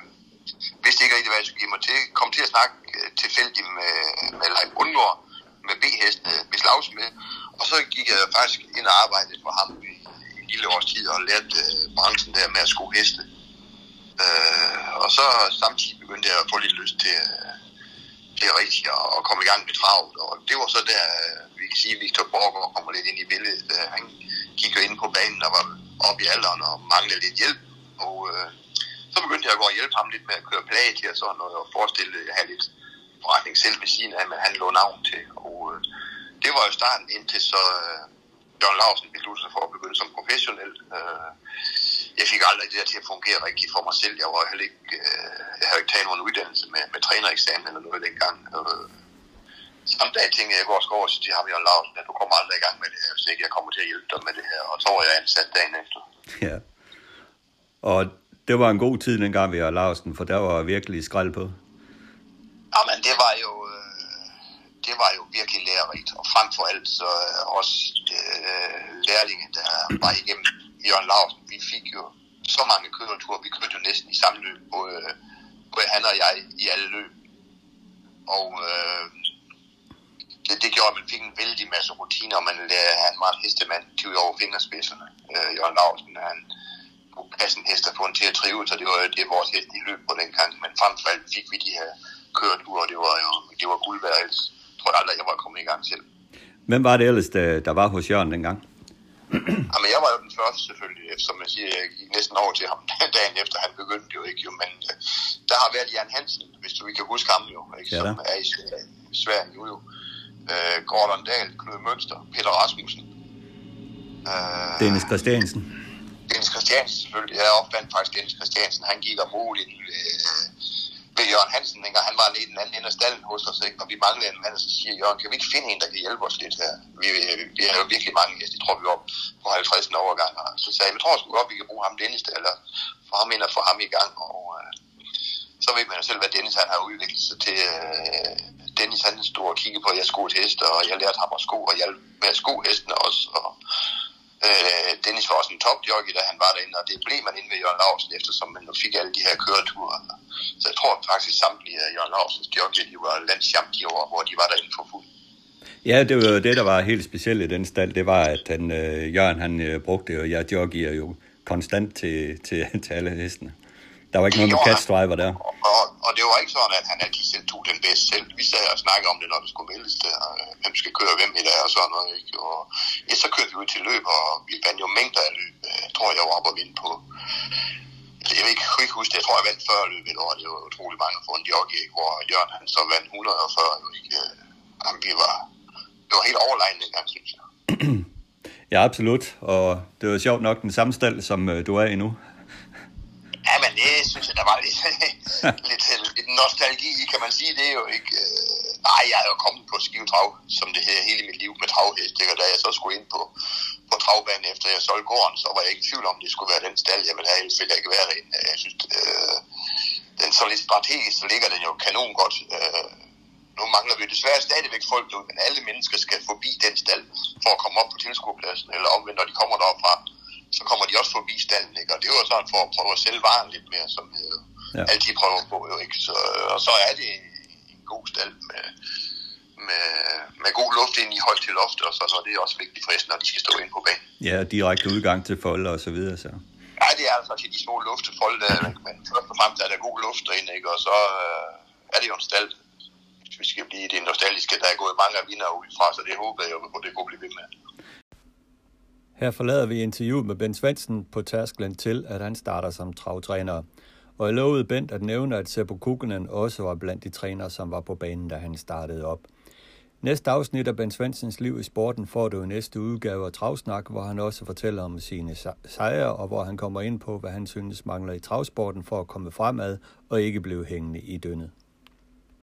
vidste ikke rigtig, hvad jeg skulle give mig til. Kom til at snakke øh, tilfældigt med, med Leif Undgaard, med B-hestene, med Slags med. Og så gik jeg faktisk ind og arbejdede for ham i, i en lille års tid og lærte øh, branchen der med at skue heste. Øh, og så samtidig begyndte jeg at få lidt lyst til, øh, til rigtigt at, at komme i gang med travlt. Og det var så der, øh, vi kan sige, at Victor Borgård kommer lidt ind i billedet. Øh, han gik jo ind på banen og var oppe i alderen og manglede lidt hjælp. Og øh, så begyndte jeg at gå og hjælpe ham lidt med at køre plage til og sådan noget, og forestille at have lidt forretning selv ved siden af, men han lå navn til. Og øh, det var jo starten indtil så øh, John Larsen besluttede sig for at begynde som professionel. Øh, jeg fik aldrig det der til at fungere rigtigt for mig selv. Jeg var heller ikke, øh, jeg havde ikke taget nogen uddannelse med, med trænereksamen eller noget dengang. Øh, samme dag tænkte jeg, jeg går over til ham, Jørgen Larsen, at du kommer aldrig i gang med det her, hvis ikke jeg kommer til at hjælpe dig med det her. Og så var jeg ansat dagen efter. Ja. Og det var en god tid dengang vi var Larsen, for der var virkelig skrald på. Jamen, det var jo, øh, det var jo virkelig lærerigt, og frem for alt så øh, også øh, lærlingen, der var igennem Jørgen Larsen. Vi fik jo så mange køreture, vi kørte jo næsten i samme løb, både, både han og jeg i alle løb. Og øh, det, det gjorde, at man fik en vældig masse rutiner, og man lærte, han var en hestemand til over fingerspidserne. Øh, Jørgen Larsen, han kunne passe en hest og få en til at trive, så det var det vores hest i løb på den gang. Men frem for alt fik vi de her køreture, og det var jo det var guld værd, ellers tror jeg aldrig, jeg var kommet i gang selv. Hvem var det ellers, der, var hos Jørgen dengang? Jamen, jeg var jo den første selvfølgelig, som jeg siger, jeg gik næsten over til ham dagen efter, han begyndte jo ikke, jo, men øh, der har været Jan Hansen, hvis du ikke kan huske ham jo, ikke, som er i Sverige, Sverige nu jo. Øh, Gordon Dahl, Knud Mønster, Peter Rasmussen. Øh, Dennis Christiansen. Jens Christiansen selvfølgelig. Jeg opfandt faktisk Jens Christiansen. Han gik om ugen inden ved, øh, ved Jørgen Hansen, dengang han var nede i den anden ende af stallen hos os. Ikke? Og vi manglede en mand, så siger Jørgen, kan vi ikke finde en, der kan hjælpe os lidt her? Vi, øh, vi har jo virkelig mange gæster, Jeg tror, vi var på 50 overgang. Og så sagde jeg, vi tror sgu godt, vi kan bruge ham Dennis, eller få ham ind og få ham i gang. Og øh, så ved man jo selv, hvad Dennis han har udviklet sig til. Øh, Dennis han stod og kiggede på, at jeg skoede heste, og jeg lærte ham at sko, og hjælpe med at sko hestene også. Og, Øh, Dennis var også en topjockey, da han var derinde, og det blev man inde ved Jørgen Larsen, eftersom man nu fik alle de her køreture. Så jeg tror faktisk samtlige af Jørgen Larsens jockey, de var landsjamp de år, hvor de var derinde for fuld. Ja, det var jo det, der var helt specielt i den stald, det var, at han, øh, Jørgen han øh, brugte jo, jeg jockeyer jo konstant til, til, til alle hestene. Der var ikke noget med catch driver der. Og, og, og det var ikke sådan, at han altid selv tog den bedste selv. Vi sad og snakkede om det, når det skulle vælges der, øh, hvem skal køre hvem i dag og sådan noget. Ikke? Og ja, så kørte vi ud til løb, og vi vandt jo mængder af løb. Øh, Jeg tror, jeg var oppe og vinde på Altså, jeg vil ikke, ikke huske det. Jeg tror, jeg vandt 40 løb et år. Det var utrolig mange for en jockey, ikke? hvor Jørgen han så vandt 140. Jo, ikke? Øh, Jamen, vi var, det var helt overlegnet dengang, synes jeg. Ja, absolut. Og det var sjovt nok den samme stald, som du er i nu. Ja, men det synes jeg, der var lidt, lidt, lidt nostalgi i, kan man sige. Det er jo ikke... Øh, nej, jeg er jo kommet på skivetrav, som det hedder, hele mit liv med travhest. Ikke? Og da jeg så skulle ind på, på travbanen, efter jeg solgte gården, så var jeg ikke i tvivl om, det skulle være den stald, jeg ville have. Ellers ville jeg ikke være en. Jeg synes, øh, den så lidt strategisk, så ligger den jo kanon godt. Øh, nu mangler vi desværre stadigvæk folk nu, men alle mennesker skal forbi den stald for at komme op på tilskuerpladsen, eller omvendt, når de kommer derfra, så kommer de også forbi stallen, ikke? Og det var sådan for at prøve at sælge varen lidt mere, som jo Ja. ja. altid prøver på, jo ikke? Så, og så er det en, god stald med, med, med god luft ind i højt til loft, og så og det er også vigtigt for når de skal stå ind på banen. Ja, direkte udgang til folder og så videre. Så. Ja, det er altså til de små luftefolde men først og fremmest er der god luft derinde, ikke? og så øh, er det jo en stald, hvis vi skal blive det nostalgiske, der er gået mange af vinder ud fra, så det håber jeg jo, at det kunne blive ved med. Her forlader vi interviewet med Ben Svendsen på tærsklen til, at han starter som travtræner. Og jeg lovede Bent at nævne, at Seppo Kukkonen også var blandt de trænere, som var på banen, da han startede op. Næste afsnit af Ben Svendsens liv i sporten får du i næste udgave af Travsnak, hvor han også fortæller om sine sejre, og hvor han kommer ind på, hvad han synes mangler i travsporten for at komme fremad og ikke blive hængende i dønnet.